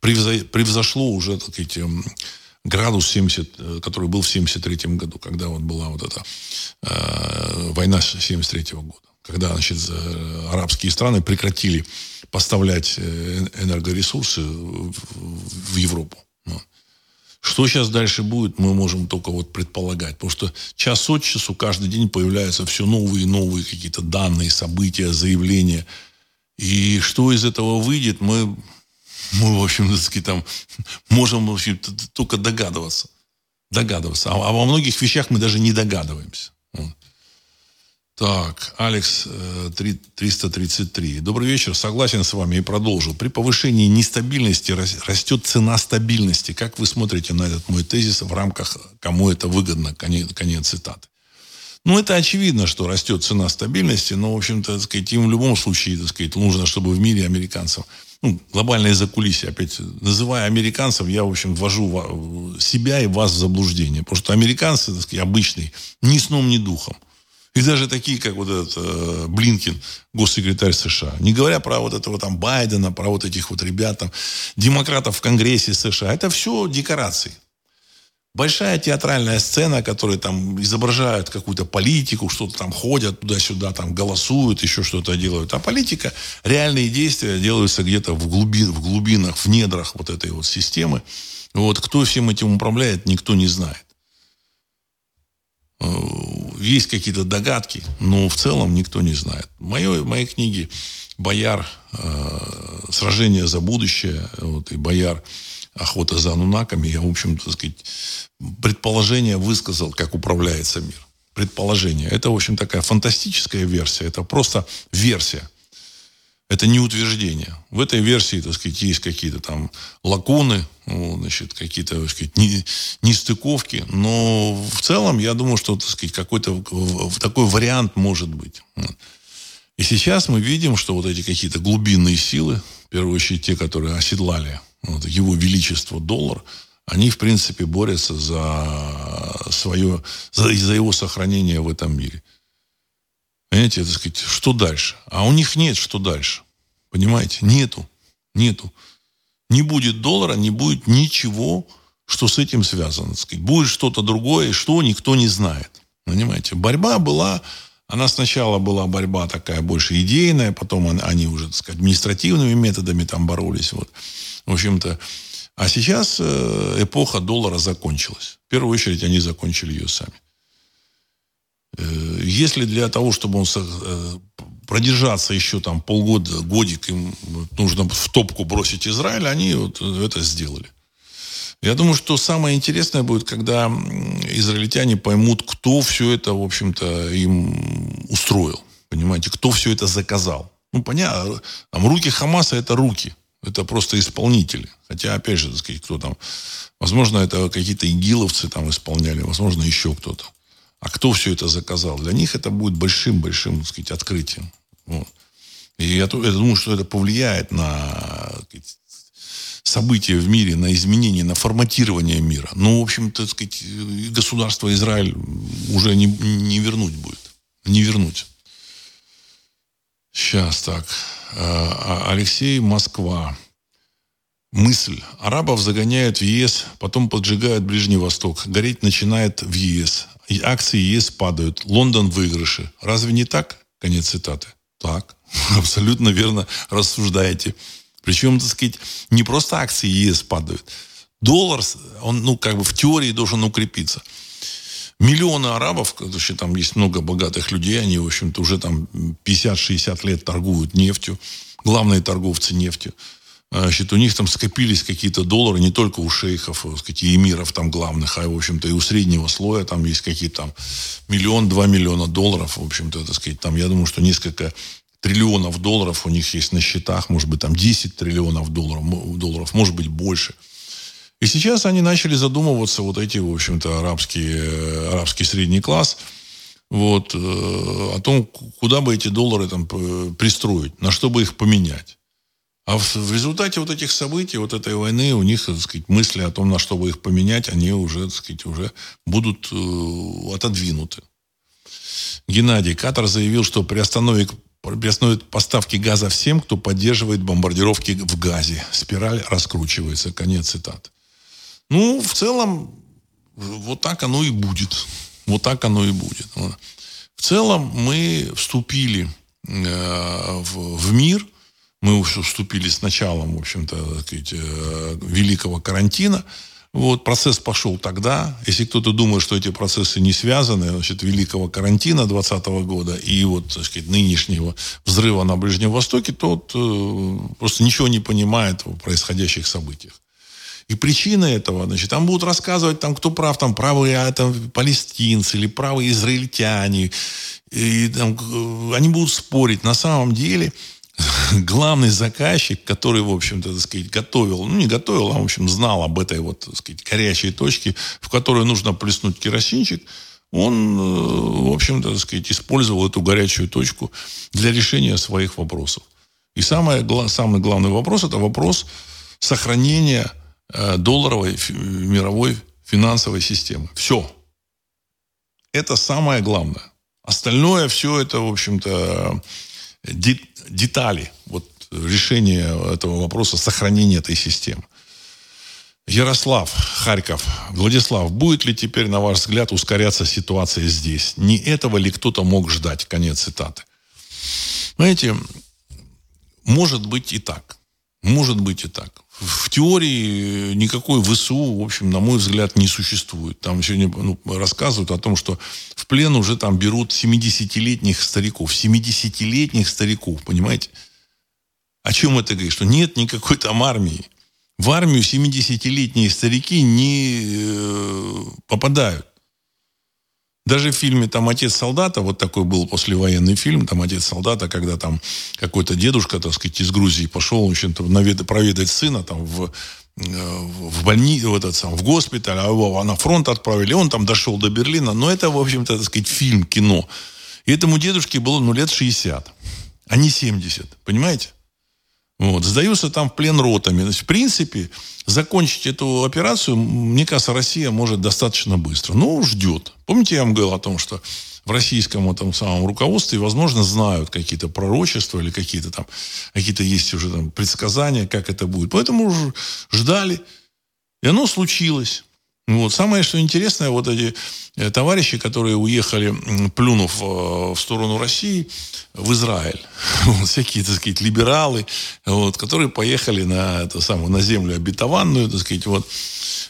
превзошло уже, так сказать, эм, градус 70, э, который был в 73 году, когда вот была вот эта э, война 73 -го года. Когда, значит, арабские страны прекратили поставлять э, энергоресурсы в Европу. Что сейчас дальше будет, мы можем только вот предполагать. Потому что час от часу каждый день появляются все новые и новые какие-то данные, события, заявления. И что из этого выйдет, мы, мы в общем, так сказать, там, можем в общем, только догадываться. Догадываться. А, а во многих вещах мы даже не догадываемся. Так, Алекс 333. Э, Добрый вечер. Согласен с вами и продолжу. При повышении нестабильности растет цена стабильности. Как вы смотрите на этот мой тезис в рамках «кому это выгодно?» Конец, конец цитаты. Ну, это очевидно, что растет цена стабильности, но, в общем-то, так сказать, им в любом случае, так сказать, нужно, чтобы в мире американцев, ну, глобальное закулисье, опять, называя американцев, я, в общем, ввожу себя и вас в заблуждение. Потому что американцы, так сказать, обычные, ни сном, ни духом. И даже такие, как вот этот э, Блинкин, госсекретарь США. Не говоря про вот этого там Байдена, про вот этих вот ребят, там, демократов в Конгрессе США. Это все декорации. Большая театральная сцена, которые там изображают какую-то политику, что-то там ходят туда-сюда, там голосуют, еще что-то делают. А политика, реальные действия делаются где-то в, глубин, в глубинах, в недрах вот этой вот системы. Вот кто всем этим управляет, никто не знает. Э, есть какие-то догадки, но в целом никто не знает. Мое, моей книги «Бояр. Э, сражение за будущее» вот, и «Бояр. Охота за анунаками» я, в общем, так сказать, предположение высказал, как управляется мир. Предположение. Это, в общем, такая фантастическая версия. Это просто версия. Это не утверждение. В этой версии, так сказать, есть какие-то там лакуны, ну, значит, какие-то, так сказать, не, нестыковки. Но в целом, я думаю, что, так сказать, какой-то такой вариант может быть. И сейчас мы видим, что вот эти какие-то глубинные силы, в первую очередь те, которые оседлали вот, его величество доллар, они, в принципе, борются за свое, за, за его сохранение в этом мире. Понимаете, так сказать, что дальше? А у них нет, что дальше. Понимаете? Нету. Нету. Не будет доллара, не будет ничего, что с этим связано. Сказать. Будет что-то другое, что никто не знает. Понимаете? Борьба была, она сначала была борьба такая больше идейная, потом они уже, так сказать, административными методами там боролись. Вот. В общем-то, а сейчас э, эпоха доллара закончилась. В первую очередь они закончили ее сами. Э, если для того, чтобы он э, продержаться еще там полгода, годик, им нужно в топку бросить Израиль, они вот это сделали. Я думаю, что самое интересное будет, когда израильтяне поймут, кто все это, в общем-то, им устроил. Понимаете, кто все это заказал. Ну, понятно, там руки Хамаса это руки. Это просто исполнители. Хотя, опять же, так сказать, кто там... Возможно, это какие-то игиловцы там исполняли, возможно, еще кто-то. А кто все это заказал? Для них это будет большим-большим, сказать, открытием. Вот. И я, я думаю, что это повлияет на события в мире, на изменение, на форматирование мира, ну, в общем, так сказать, государство Израиль уже не, не вернуть будет. Не вернуть. Сейчас так. А, а, Алексей, Москва. Мысль. Арабов загоняют в ЕС, потом поджигают Ближний Восток. Гореть начинает в ЕС. И акции ЕС падают. Лондон в выигрыше. Разве не так? Конец цитаты. Так. Абсолютно верно рассуждаете. Причем, так сказать, не просто акции ЕС падают. Доллар, он, ну, как бы в теории должен укрепиться. Миллионы арабов, вообще там есть много богатых людей, они, в общем-то, уже там 50-60 лет торгуют нефтью, главные торговцы нефтью. А, значит, у них там скопились какие-то доллары не только у шейхов, так сказать, и эмиров там главных, а, в общем-то, и у среднего слоя там есть какие-то там миллион, два миллиона долларов, в общем-то, так сказать, там, я думаю, что несколько триллионов долларов у них есть на счетах, может быть, там 10 триллионов долларов, долларов может быть, больше. И сейчас они начали задумываться, вот эти, в общем-то, арабские, арабский средний класс, вот, э, о том, куда бы эти доллары там пристроить, на что бы их поменять. А в, в результате вот этих событий, вот этой войны, у них, так сказать, мысли о том, на что бы их поменять, они уже, так сказать, уже будут э, отодвинуты. Геннадий Катар заявил, что приостановит, приостановит поставки газа всем, кто поддерживает бомбардировки в газе. Спираль раскручивается. Конец цитат. Ну, в целом, вот так оно и будет. Вот так оно и будет. В целом мы вступили э, в, в мир – мы уже вступили с началом, в общем-то, э, великого карантина. Вот, процесс пошел тогда. Если кто-то думает, что эти процессы не связаны, значит, великого карантина 2020 года и вот, так сказать, нынешнего взрыва на Ближнем Востоке, тот э, просто ничего не понимает в происходящих событиях. И причина этого, значит, там будут рассказывать, там, кто прав, там, правые а, там, палестинцы или правые израильтяне. И там, э, они будут спорить. На самом деле, главный заказчик, который, в общем-то, так сказать, готовил, ну, не готовил, а, в общем, знал об этой вот, так сказать, горячей точке, в которую нужно плеснуть керосинчик, он, э, в общем-то, так сказать, использовал эту горячую точку для решения своих вопросов. И самое, самый главный вопрос – это вопрос сохранения э, долларовой мировой финансовой системы. Все. Это самое главное. Остальное все это, в общем-то, детали вот, решения этого вопроса, сохранения этой системы. Ярослав, Харьков, Владислав, будет ли теперь, на ваш взгляд, ускоряться ситуация здесь? Не этого ли кто-то мог ждать? Конец цитаты. Знаете, может быть и так. Может быть и так. В теории никакой ВСУ, в общем, на мой взгляд, не существует. Там сегодня ну, рассказывают о том, что в плен уже там берут 70-летних стариков. 70-летних стариков, понимаете? О чем это говорит? Что нет никакой там армии. В армию 70-летние старики не э, попадают. Даже в фильме там «Отец солдата», вот такой был послевоенный фильм, там «Отец солдата», когда там какой-то дедушка, так сказать, из Грузии пошел, в общем-то, проведать сына там в, э, в больницу, в, этот сам, в госпиталь, а его на фронт отправили, он там дошел до Берлина, но это, в общем-то, так сказать, фильм, кино. И этому дедушке было, ну, лет 60, а не 70, понимаете? Вот, сдаются там в плен ротами. То есть, в принципе, закончить эту операцию, мне кажется, Россия может достаточно быстро. Но ждет. Помните, я вам говорил о том, что в российском этом самом руководстве, возможно, знают какие-то пророчества или какие-то там, какие-то есть уже там предсказания, как это будет. Поэтому уже ждали. И оно случилось. Вот. Самое, что интересное, вот эти э, товарищи, которые уехали, плюнув э, в сторону России, в Израиль. Вот, всякие, так сказать, либералы, вот, которые поехали на, это самое, на землю обетованную, так сказать, вот.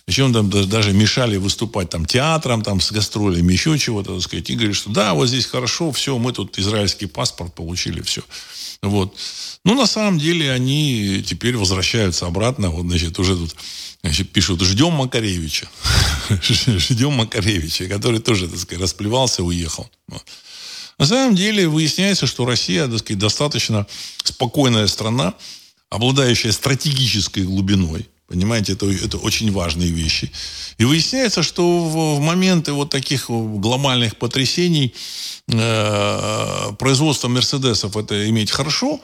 Причем там даже мешали выступать там театром, там с гастролями, еще чего-то, так сказать. И говорят, что да, вот здесь хорошо, все, мы тут израильский паспорт получили, все. Вот. Ну, на самом деле, они теперь возвращаются обратно. Вот, значит, уже тут значит, пишут, ждем Макаревича. ждем Макаревича, который тоже, так сказать, расплевался, уехал. На самом деле выясняется, что Россия, так сказать, достаточно спокойная страна, обладающая стратегической глубиной. Понимаете, это, это очень важные вещи. И выясняется, что в, в моменты вот таких глобальных потрясений э, производство Мерседесов это иметь хорошо,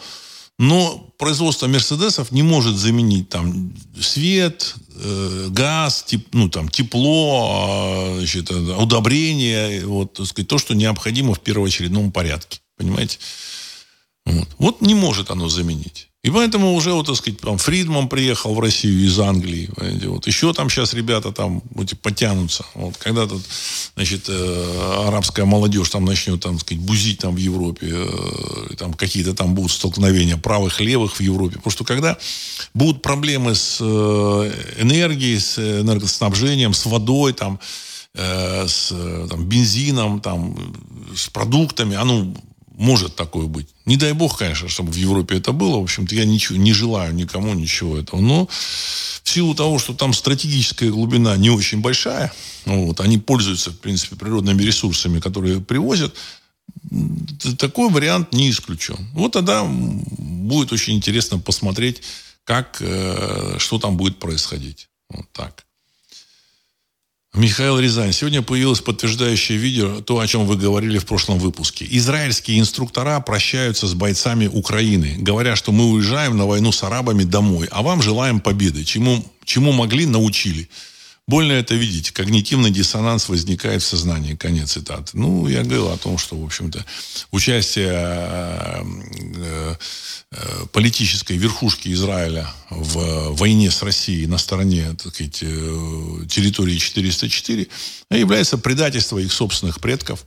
Но производство Мерседесов не может заменить там свет, э, газ, теп, ну, там, тепло, а, значит, удобрение, вот, так сказать, то, что необходимо в первоочередном порядке. Понимаете? Вот. вот не может оно заменить. И поэтому уже, вот, так сказать, там, Фридман приехал в Россию из Англии. Понимаете? Вот. Еще там сейчас ребята там вот, потянутся. Вот. Когда тут, значит, э, арабская молодежь там начнет, там, сказать, бузить там в Европе, э, там какие-то там будут столкновения правых, левых в Европе. Потому что когда будут проблемы с э, энергией, с энергоснабжением, с водой, там, э, с там, бензином, там, с продуктами, а ну, может такое быть. Не дай бог, конечно, чтобы в Европе это было. В общем-то, я ничего, не желаю никому ничего этого. Но в силу того, что там стратегическая глубина не очень большая, вот, они пользуются, в принципе, природными ресурсами, которые привозят, такой вариант не исключен. Вот тогда будет очень интересно посмотреть, как, э, что там будет происходить. Вот так. Михаил Рязань. Сегодня появилось подтверждающее видео, то, о чем вы говорили в прошлом выпуске. Израильские инструктора прощаются с бойцами Украины, говоря, что мы уезжаем на войну с арабами домой, а вам желаем победы. Чему, чему могли, научили. Больно это видеть. Когнитивный диссонанс возникает в сознании. Конец цитаты. Ну, я говорил о том, что, в общем-то, участие э, э, э, политической верхушки Израиля в войне с Россией на стороне так сказать, территории 404 является предательство их собственных предков,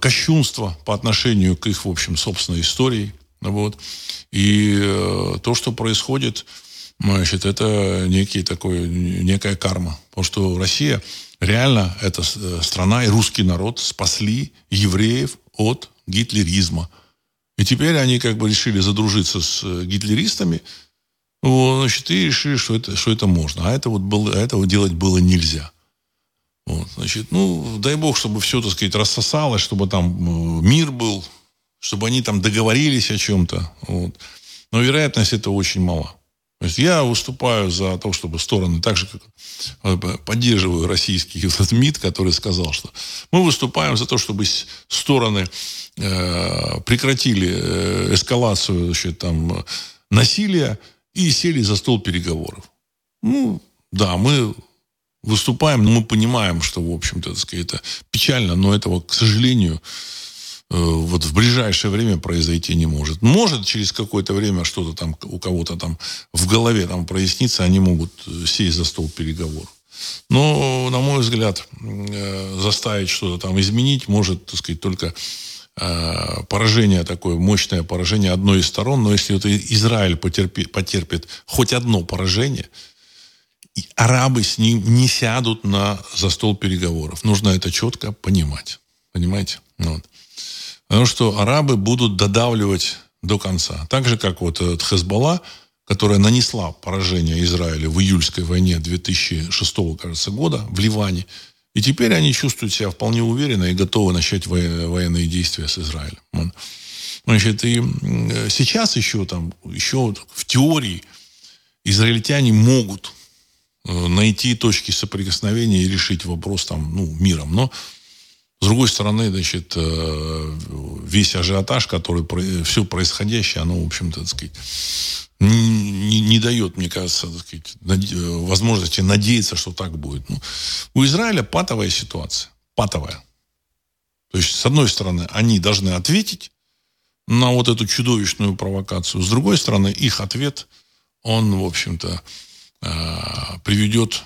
кощунство по отношению к их, в общем, собственной истории. Вот. И то, что происходит значит, это некий такой, некая карма. Потому что Россия реально, эта э, страна и русский народ спасли евреев от гитлеризма. И теперь они как бы решили задружиться с э, гитлеристами, вот, значит, и решили, что это, что это можно. А это вот было, а этого делать было нельзя. Вот, значит, ну, дай бог, чтобы все, так сказать, рассосалось, чтобы там э, мир был, чтобы они там договорились о чем-то. Вот. Но вероятность это очень мала. То есть я выступаю за то, чтобы стороны, так же как э, поддерживаю российский этот МИД, который сказал, что мы выступаем за то, чтобы стороны э, прекратили э, эскалацию значит, там, насилия и сели за стол переговоров. Ну, да, мы выступаем, но мы понимаем, что, в общем-то, это печально, но этого, к сожалению, вот в ближайшее время произойти не может. Может через какое-то время что-то там у кого-то там в голове там прояснится, они могут э, сесть за стол переговоров. Но, на мой взгляд, э, заставить что-то там изменить может, так сказать, только поражение такое, мощное поражение одной из сторон. Но если это Израиль потерпит, потерпит хоть одно поражение, арабы с ним не сядут на, за стол переговоров. Нужно это четко понимать. Понимаете? Вот. Потому что арабы будут додавливать до конца. Так же, как вот этот Хезбалла, которая нанесла поражение Израилю в июльской войне 2006 кажется, года в Ливане. И теперь они чувствуют себя вполне уверенно и готовы начать военные действия с Израилем. Значит, и сейчас еще там, еще в теории израильтяне могут э, найти точки соприкосновения и решить вопрос там, ну, миром. Но с другой стороны, значит, э, весь ажиотаж, который, все происходящее, оно, в общем-то, так сказать, не, не дает, мне кажется, так сказать, возможности надеяться, что так будет. Ну, у Израиля патовая ситуация. Патовая. То есть, с одной стороны, они должны ответить на вот эту чудовищную провокацию. С другой стороны, их ответ, он, в общем-то, э, приведет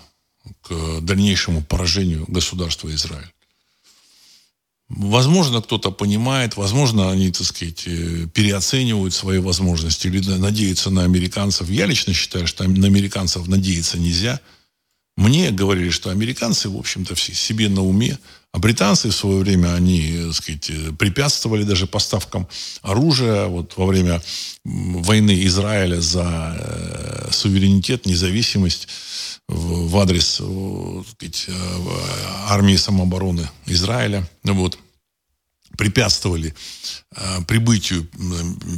к дальнейшему поражению государства Израиль. Возможно, кто-то понимает, возможно, они, так сказать, э, переоценивают свои возможности или надеются на американцев. Я лично считаю, что на американцев надеяться нельзя. Мне говорили, что американцы, в общем-то, все себе на уме. А британцы в свое время, они, так сказать, э, препятствовали даже поставкам оружия. Вот во время войны Израиля за э, суверенитет, независимость в, адрес сказать, армии самообороны Израиля. Вот препятствовали э, прибытию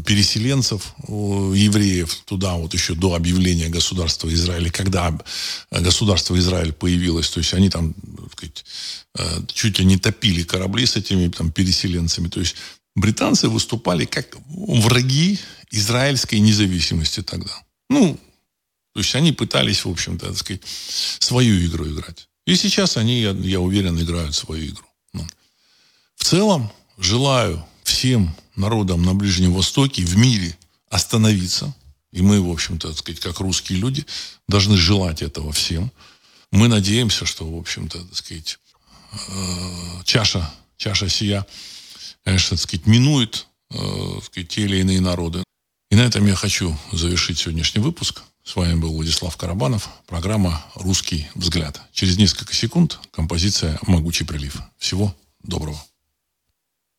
переселенцев, евреев туда вот еще до объявления государства Израиля, когда государство Израиль появилось, то есть они там сказать, э, чуть ли не топили корабли с этими там, переселенцами, то есть британцы выступали как враги израильской независимости тогда. Ну, то есть они пытались, в общем-то, так сказать, свою игру играть. И сейчас они, я, я уверен, играют свою игру. Ну. В целом, желаю всем народам на Ближнем Востоке, в мире остановиться. И мы, в общем-то, так сказать, как русские люди, должны желать этого всем. Мы надеемся, что, в общем-то, так сказать, э, чаша, чаша сия, конечно, так сказать, минует э, так сказать, те или иные народы. И на этом я хочу завершить сегодняшний выпуск. С вами был Владислав Карабанов. Программа «Русский взгляд». Через несколько секунд композиция «Могучий прилив». Всего доброго.